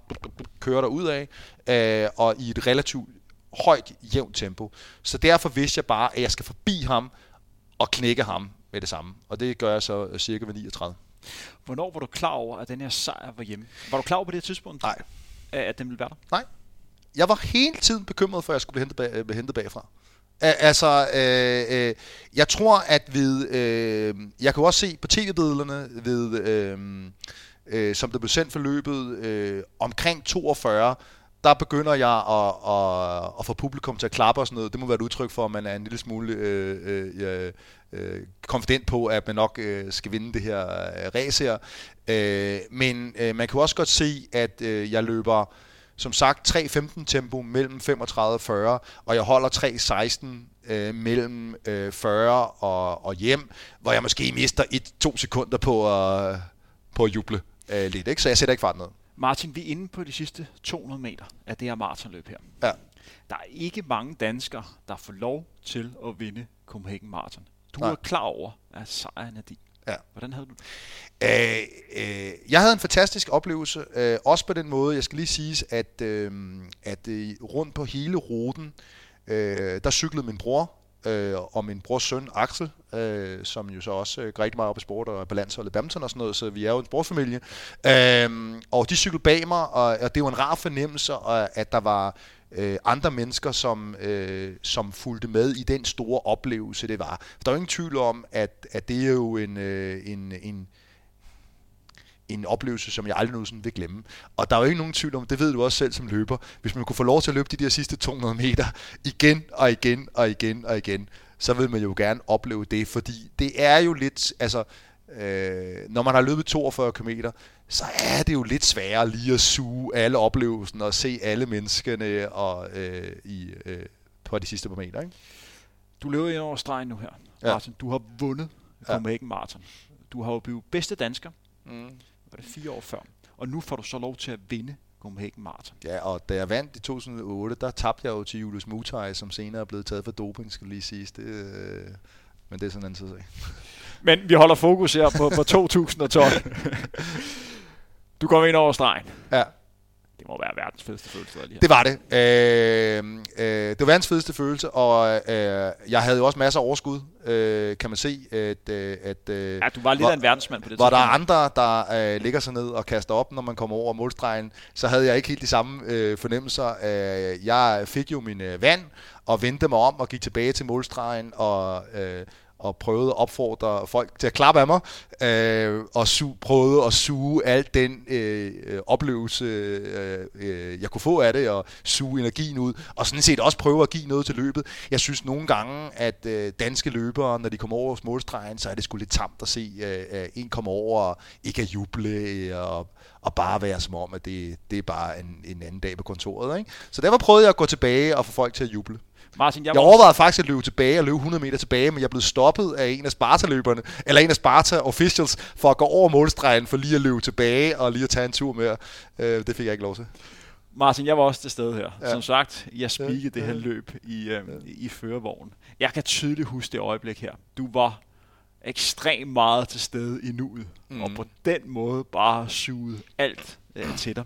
kører der ud af, øh, og i et relativt højt, jævnt tempo. Så derfor vidste jeg bare, at jeg skal forbi ham og knække ham med det samme. Og det gør jeg så øh, cirka ved 39. Hvornår var du klar over, at den her sejr var hjemme? Var du klar over på det tidspunkt? Nej. At den ville være der? Nej. Jeg var hele tiden bekymret for, at jeg skulle blive hentet, bag, blive hentet bagfra. Altså, øh, øh, jeg tror, at ved, øh, jeg kan også se på tv-billederne, ved, øh, øh, som det blev sendt for løbet, øh, omkring 42, der begynder jeg at, at, at få publikum til at klappe og sådan noget. Det må være et udtryk for, at man er en lille smule øh, øh, øh, konfident på, at man nok øh, skal vinde det her øh, race her. Øh, men øh, man kan også godt se, at øh, jeg løber som sagt 3.15 tempo mellem 35 og 40, og jeg holder 3.16 øh, mellem øh, 40 og, og hjem, hvor jeg måske mister 1-2 sekunder på, øh, på at juble øh, lidt, ikke? så jeg sætter ikke fart ned. Martin, vi er inde på de sidste 200 meter af det her maratonløb her. Ja. Der er ikke mange danskere, der får lov til at vinde Copenhagen Marathon. Du Nej. er klar over, at sejren er din. Ja. Hvordan havde du det? Øh, øh, jeg havde en fantastisk oplevelse, øh, også på den måde, jeg skal lige sige, at, øh, at øh, rundt på hele ruten, øh, der cyklede min bror, øh, og min brors søn Axel, øh, som jo så også øh, rigtig meget op i sport og balansholdet badminton og sådan noget, så vi er jo en sportsfamilie. Øh, og de cyklede bag mig, og, og det var en rar fornemmelse, at der var øh, andre mennesker, som, øh, som fulgte med i den store oplevelse, det var. For der er jo ingen tvivl om, at, at det er jo en, øh, en, en, en oplevelse, som jeg aldrig nogensinde vil glemme. Og der er jo ikke nogen tvivl om, det ved du også selv som løber, hvis man kunne få lov til at løbe de der sidste 200 meter igen og igen og igen og igen, så vil man jo gerne opleve det, fordi det er jo lidt, altså, øh, når man har løbet 42 km, så er det jo lidt sværere lige at suge alle oplevelsen og se alle menneskene og, øh, i, øh, på de sidste par meter. Ikke? Du løber ind over stregen nu her. Ja. Martin, du har vundet Ja. Copenhagen Marathon. Du har jo blevet bedste dansker, Mm. var det fire år før. Og nu får du så lov til at vinde Copenhagen Marathon. Ja, og da jeg vandt i 2008, der tabte jeg jo til Julius Mutai, som senere er blevet taget for doping, skal lige siges. Det, øh, men det er sådan en anden sag. Men vi holder fokus her på, på 2012. du kommer ind over stregen. Ja, Det må være verdens fedeste følelse. der Lige her. det var det. Øh, øh, det var verdens fedeste følelse, og øh, jeg havde jo også masser af overskud, øh, kan man se. At, øh, at, øh, Ja, du var lidt hvor- af en verdensmand på det Hvor der er tidspunkt. andre, der øh, ligger sig ned og kaster op, når man kommer over målstregen, så havde jeg ikke helt de samme øh, fornemmelser. Øh, jeg fik jo min øh, vand og vendte mig om og gik tilbage til målstregen og, øh, og prøvede at opfordre folk til at klappe af mig øh, og su- prøvede at suge al den øh, øh, oplevelse, øh, øh, jeg kunne få af det og suge energien ud og sådan set også prøve at give noget til løbet. Jeg synes nogle gange, at øh, danske løbere, når de kommer over målstregen, så er det sgu lidt tamt at se øh, en komme over og ikke at juble øh, og, og bare være som om, at det, det er bare en, en anden dag på kontoret. Ikke? Så derfor prøvede jeg at gå tilbage og få folk til at juble. Martin, jeg, Jeg overvejede faktisk at løbe tilbage og løbe 100 meter tilbage, men jeg blev stoppet af en af Sparta-løberne, eller en af Sparta-officials, for at gå over målstregen, for lige at løbe tilbage og lige at tage en tur mere. Øh, det fik jeg ikke lov til. Martin, jeg var også til stede her. Ja. Ja. Som sagt, jeg spikede Ja, det her ja. løb i, øh, i førervognen. Jeg kan tydeligt huske det øjeblik her. Du var ekstremt meget til stede i nuet. Mm. og på den måde bare suget alt øh, til dig.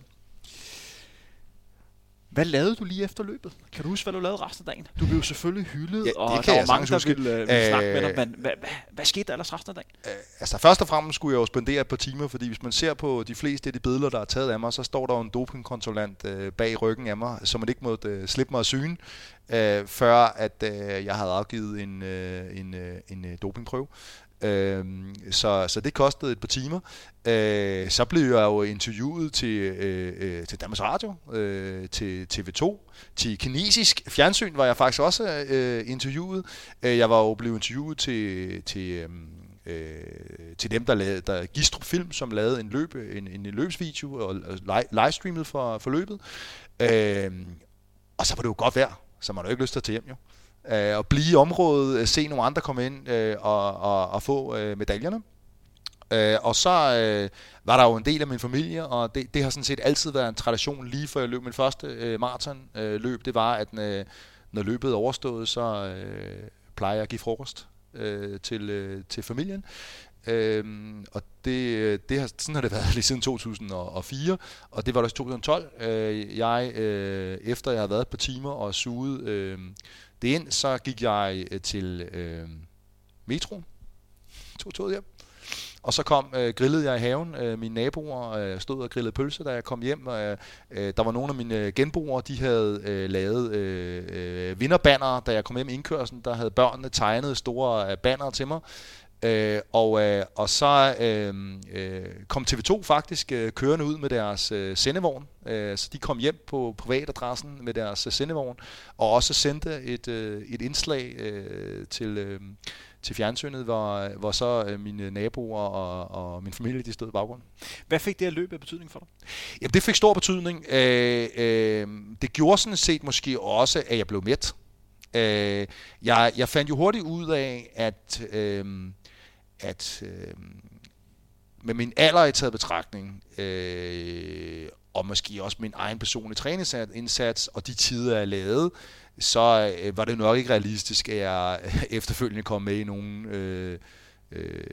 Hvad lavede du lige efter løbet? Kan du huske, hvad du lavede resten af dagen? Du blev selvfølgelig hyldet, Ja, og der var mange, der huske. ville, øh, ville snakke med dig. Øh, Men hvad, hvad, hvad skete der ellers resten af dagen? Øh, altså først og fremmest skulle jeg jo spendere et par timer, fordi hvis man ser på de fleste af de billeder, der er taget af mig, så står der jo en dopingkontrollant øh, bag ryggen af mig, som man ikke måtte øh, slippe mig af syne, øh, før at øh, jeg havde afgivet en, øh, en, øh, en øh, dopingprøve. Øh, så, så det kostede et par timer. Øh, så blev jeg jo interviewet til, øh, øh til Danmarks Radio, øh, til TV2, til kinesisk fjernsyn var jeg faktisk også øh, interviewet. Øh, jeg var jo blevet interviewet til, til, øhm, øh, til dem, der lavede der Gistrup Film, som lavede en, løb, en, en løbsvideo og livestreamet for, for løbet. Øh, og så var det jo godt vejr, så man har jo ikke lyst til at tage hjem jo. Øh, og blive i området, øh, se nogle andre komme ind øh, og, og, og få øh, medaljerne. Øh, og så øh, var der jo en del af min familie, og det, det har sådan set altid været en tradition, lige før jeg løb min første øh, maratonløb, øh, løb, det var, at øh, når løbet er overstået, så øh, plejer jeg at give frokost øh, til, øh, til familien. Øhm, og det, det har, sådan har det været lige siden 2004, og det var der også 2012. Øh, jeg, øh, efter jeg havde været på timer og suget øh, det ind, så gik jeg øh, til øh, metroen, tog toget hjem, og så kom, øh, grillede jeg i haven. Øh, mine naboer øh, stod og grillede pølser, da jeg kom hjem. Og, øh, der var nogle af mine øh, genboere, de havde øh, lavet øh, øh, vinderbanner, da jeg kom hjem i indkørslen. Der havde børnene tegnet store øh, banner til mig. Øh, og, øh, og så øh, øh, kom TV2 faktisk øh, kørende ud med deres øh, sendevogn. Øh, så de kom hjem på privatadressen med deres øh, sendevogn, og også sendte et, øh, et indslag øh, til... Øh, til fjernsynet, hvor, hvor så øh, mine naboer og, og min familie de stod i baggrunden. Hvad fik det her løb af betydning for dig? Jamen, det fik stor betydning. Øh, øh, det gjorde sådan set måske også, at jeg blev mæt. Øh, jeg, jeg fandt jo hurtigt ud af, at, øh, at øh, med min alder i taget betragtning, øh, og måske også min egen personlige træningsindsats, og de tider, jeg lavede, så øh, var det nok ikke realistisk, at jeg efterfølgende kom med i nogen øh, øh,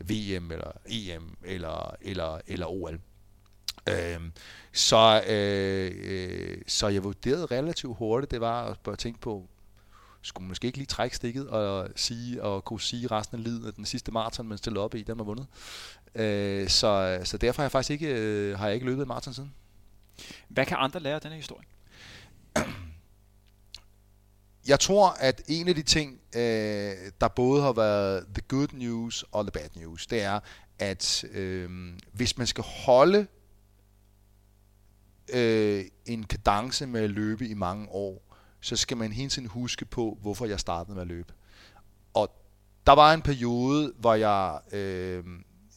VM eller EM eller, eller, eller OL. Øh, så, øh, øh, så jeg vurderede relativt hurtigt, det var at tænke på, skulle måske ikke lige trække stikket og sige og kunne sige resten af livet, at den sidste maraton, man stillede op i, den var vundet. Øh, så, så derfor har jeg faktisk ikke, øh, har jeg ikke løbet en maraton siden. Hvad kan andre lære af denne historie? jeg tror, at en af de ting, øh, der både har været the good news og the bad news, det er, at øh, hvis man skal holde øh, en kadence med at løbe i mange år, så skal man hele tiden huske på, hvorfor jeg startede med at løbe. Og der var en periode, hvor jeg, øh,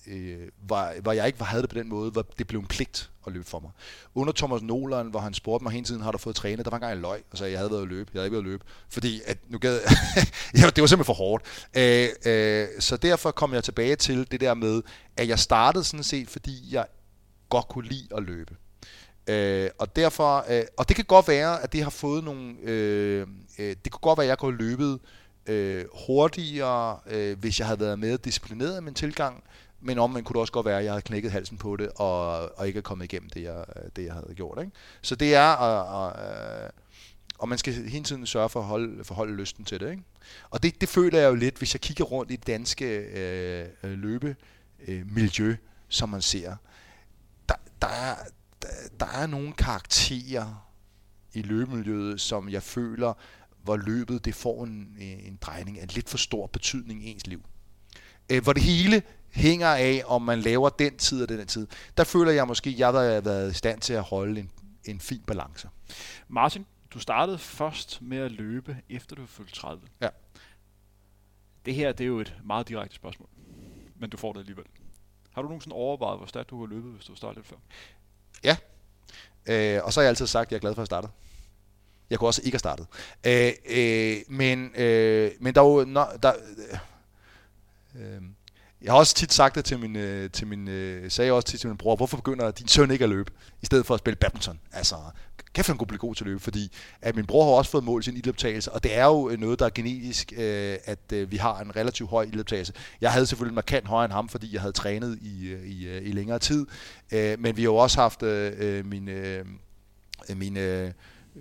øh, hvor, hvor jeg ikke havde det på den måde, hvor det blev en pligt at løbe for mig. Under Thomas Nolan, hvor han spurgte mig hele tiden, har du fået trænet? Der var en gang jeg løg, og sagde, jeg havde været at løbe. Jeg havde ikke været at løbe. Fordi at nu gad, ja, det var simpelthen for hårdt. Øh, øh, så derfor kom jeg tilbage til det der med, at jeg startede sådan set, fordi jeg godt kunne lide at løbe. Øh, og derfor, øh, og det kan godt være, at det har fået nogle, øh, øh, det kunne godt være, at jeg kunne have løbet øh, hurtigere, øh, hvis jeg havde været mere disciplineret i min tilgang, men om man kunne det også godt være, at jeg havde knækket halsen på det, og, og ikke er kommet igennem det, jeg, det, jeg havde gjort. Ikke? Så det er, og, og, øh, og man skal hele tiden sørge for at holde, for holde lysten til det. Ikke? Og det, det føler jeg jo lidt, hvis jeg kigger rundt i det danske øh, øh løbemiljø, øh, som man ser. Der, der, er, der, er nogle karakterer i løbemiljøet, som jeg føler, hvor løbet det får en, en drejning af lidt for stor betydning i ens liv. Øh, hvor det hele hænger af, om man laver den tid og den tid. Der føler jeg måske, at jeg har været i stand til at holde en, en fin balance. Martin, du startede først med at løbe, efter du fyldte 30. Ja. Det her det er jo et meget direkte spørgsmål, men du får det alligevel. Har du nogensinde overvejet, hvor stærkt du har løbet, hvis du startede lidt før? Ja, øh, og så har jeg altid sagt, at jeg er glad for at starte. Jeg kunne også ikke have startet. Øh, øh, men, øh, men der er jo... No, der, øh, øh jeg har også tit sagt det til min, øh, til min øh, sagde også tit til min bror, hvorfor begynder din søn ikke at løbe, i stedet for at spille badminton? Altså, kæft han kunne blive god til at løbe, fordi at min bror har også fået mål i sin ildoptagelse, og det er jo øh, noget, der er genetisk, øh, at øh, vi har en relativt høj ildoptagelse. Jeg havde selvfølgelig markant højere end ham, fordi jeg havde trænet i, øh, i, øh, i længere tid, øh, men vi har jo også haft øh min, øh, min øh,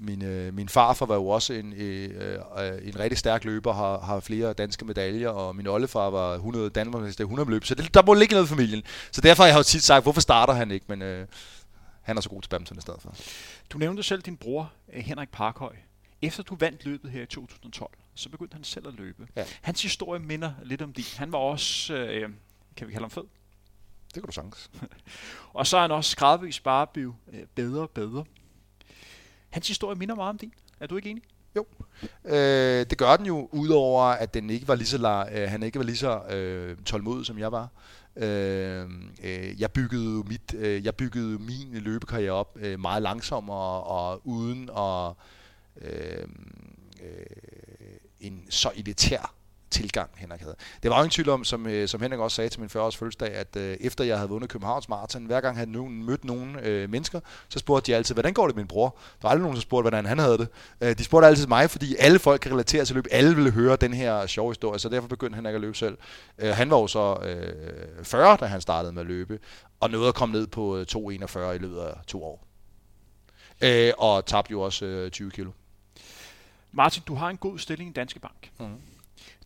min, øh, min farfar var jo også en, øh, øh, en rigtig stærk løber, har, har flere danske medaljer, og min oldefar var 100 Danmarks 100 løb, så det, der må ligge noget i familien. Så derfor har jeg jo tit sagt, hvorfor starter han ikke, men øh, han er så god til badminton i stedet for. Du nævnte selv din bror, øh, Henrik Parkhøj. Efter du vandt løbet her i 2012, så begyndte han selv at løbe. Ja. Hans historie minder lidt om din. Han var også, øh, kan vi kalde ham fed? Det kan du sagtens. og så er han også gradvist bare blevet øh, bedre og bedre. Hans historie minder meget om din. Er du ikke enig? Jo, øh, det gør den jo, udover at den ikke var lige så, øh, han ikke var lige så øh, tålmodig, som jeg var. Øh, øh, jeg byggede mit, øh, jeg byggede min løbekarriere op øh, meget langsommere og uden at øh, øh, en så elitær tilgang, Henrik havde. Det var jo ingen tvivl om, som, øh, som Henrik også sagde til min 40-års fødselsdag, at øh, efter jeg havde vundet Københavns Marathon, hver gang han nogen, mødte nogle øh, mennesker, så spurgte de altid, hvordan går det med min bror? Der var aldrig nogen, der spurgte, hvordan han havde det. Øh, de spurgte altid mig, fordi alle folk kan relatere til løb. Alle ville høre den her sjove historie, så derfor begyndte han ikke at løbe selv. Øh, han var jo så øh, 40, da han startede med at løbe, og nåede at komme ned på 2,41 øh, i løbet af to år. Øh, og tabte jo også øh, 20 kilo. Martin, du har en god stilling i Danske Bank. Mm.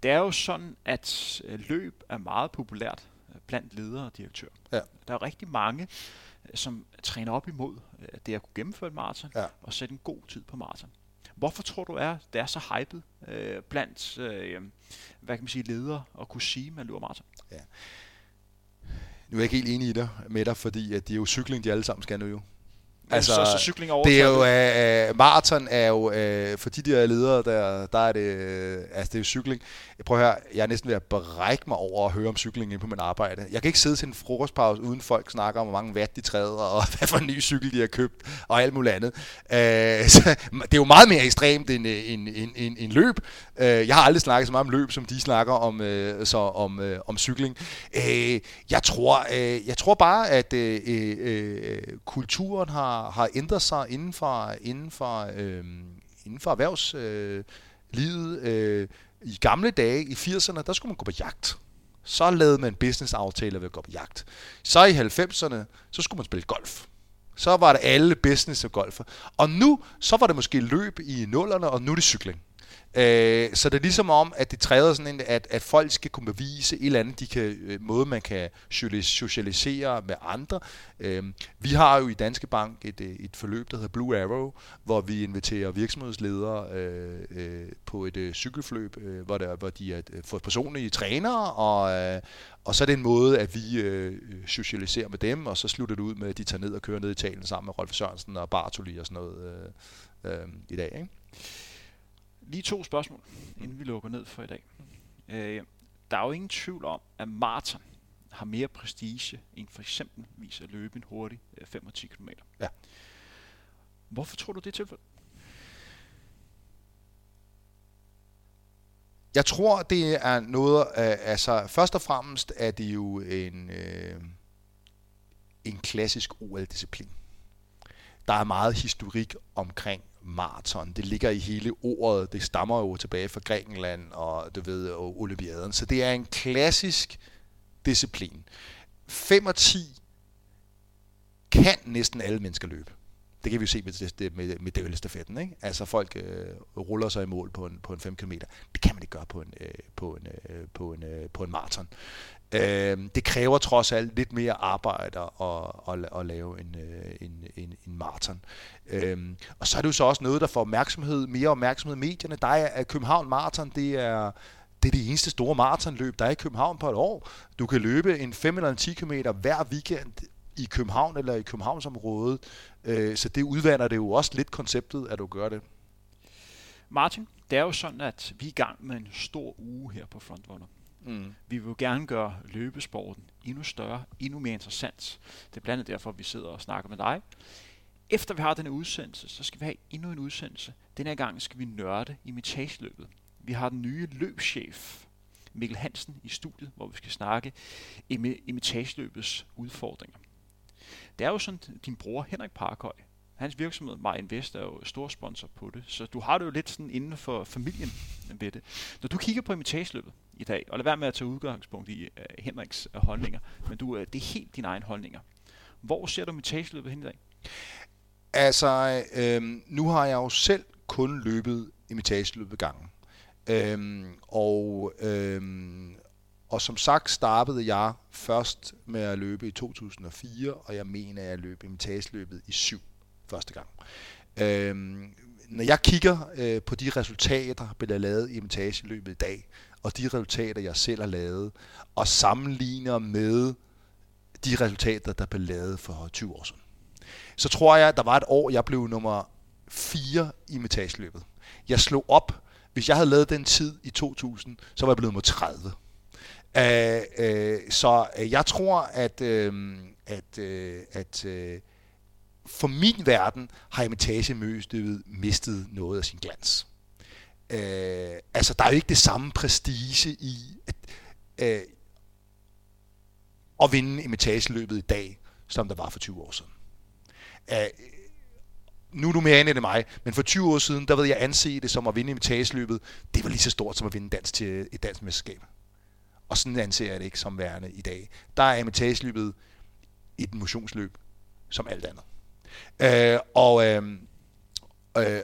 Det er jo sådan, at øh, løb er meget populært øh, blandt ledere og direktører. Ja. Der er rigtig mange, øh, som træner op imod det at kunne gennemføre et maraton ja. og sætte en god tid på maraton. Hvorfor tror du, er, det er så hypet øh, blandt øh, hvad kan man sige, ledere at kunne sige, at man løber maraton? Ja. Nu er jeg ikke helt enig i dig, med dig, fordi at det er jo cykling, de alle sammen skal nu jo. Altså, så, så cykling over det er jo, uh, maraton er jo, uh, for de der ledere, der, der er det, uh, altså det er jo cykling. Prøv at høre, jeg er næsten ved at brække mig over at høre om cykling inde på min arbejde. Jeg kan ikke sidde til en frokostpause, uden folk snakker om, hvor mange watt de træder, og hvad for en ny cykel de har købt, og alt muligt andet. Så, det er jo meget mere ekstremt end, end, end, end, end løb. Uh, jeg har aldrig snakket så meget om løb, som de snakker om, uh, så om, uh, om cykling. Uh, jeg, tror, uh, jeg tror bare, at uh, uh, kulturen har har, har ændret sig inden for, inden for, øh, inden for erhvervslivet. Øh, øh, I gamle dage, i 80'erne, der skulle man gå på jagt. Så lavede man business-aftaler ved at gå på jagt. Så i 90'erne, så skulle man spille golf. Så var det alle business og golfer. Og nu, så var det måske løb i nullerne, og nu er det cykling. Øh, så det er ligesom om, at det træder sådan ind, at, at folk skal kunne bevise et eller andet de kan, øh, måde, man kan socialisere med andre. Øh, vi har jo i Danske Bank et, øh, et forløb, der hedder Blue Arrow, hvor vi inviterer virksomhedsledere øh, øh, på et øh, cykelfløb, øh, hvor, der, hvor de er øh, for personlige trænere, og, øh, og så er det en måde, at vi øh, socialiserer med dem, og så slutter det ud med, at de tager ned og kører ned i Italien sammen med Rolf Sørensen og Bartoli og sådan noget øh, øh, i dag. Ikke? Lige to spørgsmål, inden vi lukker ned for i dag. Øh, der er jo ingen tvivl om, at maraton har mere prestige end for eksempel at løbe en hurtig 5 10 km. Ja. Hvorfor tror du det er tilfældet? Jeg tror, det er noget, altså først og fremmest er det jo en, øh, en klassisk OL-disciplin. Der er meget historik omkring maraton. Det ligger i hele ordet. Det stammer jo tilbage fra Grækenland og du ved, og Olympiaden. Så det er en klassisk disciplin. 5 og 10 kan næsten alle mennesker løbe. Det kan vi jo se med, med, med døvelstafetten. Ikke? Altså folk øh, ruller sig i mål på en, på en 5 km. Det kan man ikke gøre på en, øh, på en, øh, på en, øh, på en maraton. Øh, det kræver trods alt lidt mere arbejde at, at, at lave en, øh, en, en, en maraton. Øh, og så er det jo så også noget, der får opmærksomhed, mere opmærksomhed i medierne. Der er øh, København Marathon, det er det er det eneste store maratonløb, der er i København på et år. Du kan løbe en 5 eller en 10 km hver weekend i København eller i Københavnsområdet. Øh, så det udvander det jo også lidt konceptet, at du gør det. Martin, det er jo sådan, at vi er i gang med en stor uge her på Frontrunner. Mm. Vi vil jo gerne gøre løbesporten endnu større, endnu mere interessant. Det er blandt andet derfor, vi sidder og snakker med dig. Efter vi har denne udsendelse, så skal vi have endnu en udsendelse. Denne gang skal vi nørde imitageløbet. Vi har den nye løbschef, Mikkel Hansen, i studiet, hvor vi skal snakke imitageløbets udfordringer. Det er jo sådan, din bror Henrik Parkhøj, hans virksomhed, My Invest, er jo stor sponsor på det, så du har det jo lidt sådan inden for familien ved det. Når du kigger på imitageløbet i dag, og lad være med at tage udgangspunkt i uh, Henriks uh, holdninger, men du, uh, det er helt dine egne holdninger. Hvor ser du mitageløbet hen i dag? Altså, øh, nu har jeg jo selv kun løbet imitageløbet gangen. Øh, og, øh, og som sagt startede jeg først med at løbe i 2004, og jeg mener, at jeg løb imitageløbet i syv første gang. Øh, når jeg kigger øh, på de resultater, der bliver lavet i imitageløbet i dag, og de resultater, jeg selv har lavet, og sammenligner med de resultater, der blev lavet for 20 år siden, så tror jeg, at der var et år, jeg blev nummer 4 i metageløbet. jeg slog op, hvis jeg havde lavet den tid i 2000, så var jeg blevet mod 30. Uh, uh, så uh, jeg tror, at, uh, at, uh, at uh, for min verden har imitagemøstøvet mistet noget af sin glans. Uh, altså, der er jo ikke det samme prestige i at, øh, at vinde imitageløbet i dag, som der var for 20 år siden. Uh, nu er du mere inde end mig, men for 20 år siden, der ved jeg anse det som at vinde imitageløbet, det var lige så stort som at vinde dans til et dansk mesterskab. Og sådan anser jeg det ikke som værende i dag. Der er imitageløbet et motionsløb, som alt andet. Øh, og, øh, øh,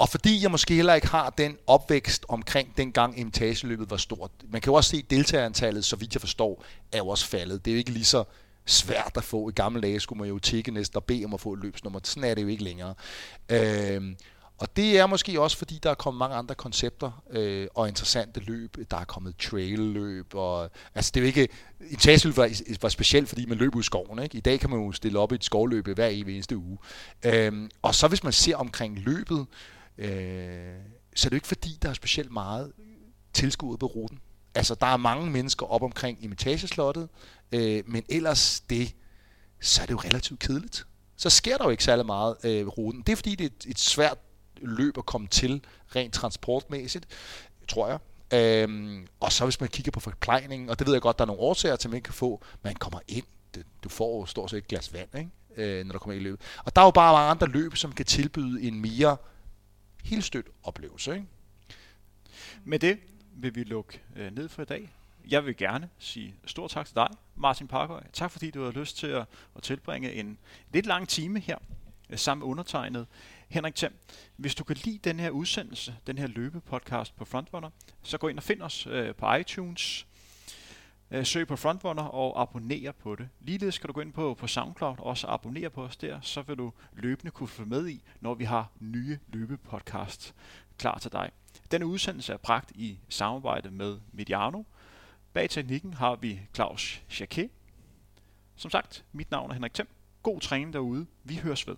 og fordi jeg måske heller ikke har den opvækst omkring dengang imitageløbet var stort. Man kan jo også se, at deltagerantallet, så vidt jeg forstår, er jo også faldet. Det er jo ikke lige så svært at få. I gamle dage skulle man jo tikke næsten og bede om at få et løbsnummer. Sådan er det jo ikke længere. Øh, og det er måske også, fordi der er kommet mange andre koncepter øh, og interessante løb. Der er kommet trail-løb. Og, altså det er jo ikke... Etageløb var, var specielt, fordi man løb ud i skoven. Ikke? I dag kan man jo stille op i et skovløb hver eneste uge. Øh, og så hvis man ser omkring løbet, øh, så er det jo ikke fordi, der er specielt meget tilskuet på ruten. Altså, der er mange mennesker op omkring imitageslottet, øh, men ellers det, så er det jo relativt kedeligt. Så sker der jo ikke særlig meget øh, ruten. Det er fordi, det er et, et svært løb at komme til, rent transportmæssigt, tror jeg. Øhm, og så hvis man kigger på forplejningen, og det ved jeg godt, der er nogle årsager til, at man ikke kan få, man kommer ind, det, du får stort set et glas vand, ikke? Øh, når du kommer ind i løbet. Og der er jo bare mange andre løb, som kan tilbyde en mere helt stødt oplevelse. Ikke? Mm. Med det vil vi lukke øh, ned for i dag. Jeg vil gerne sige stor tak til dig, Martin Parkhøj. Tak fordi du har lyst til at, at tilbringe en lidt lang time her øh, sammen med undertegnet. Henrik Thiem, hvis du kan lide den her udsendelse, den her løbepodcast på Frontrunner, så gå ind og find os øh, på iTunes, Øh, søg på Frontrunner og abonner på det. Ligeledes skal du gå ind på, på SoundCloud og også abonnere på os der, så vil du løbende kunne følge med i, når vi har nye løbepodcasts klar til dig. Denne udsendelse er bragt i samarbejde med Mediano. Bag teknikken har vi Claus Jacquet. Som sagt, mit navn er Henrik Thiem. God træning derude. Vi høres ved.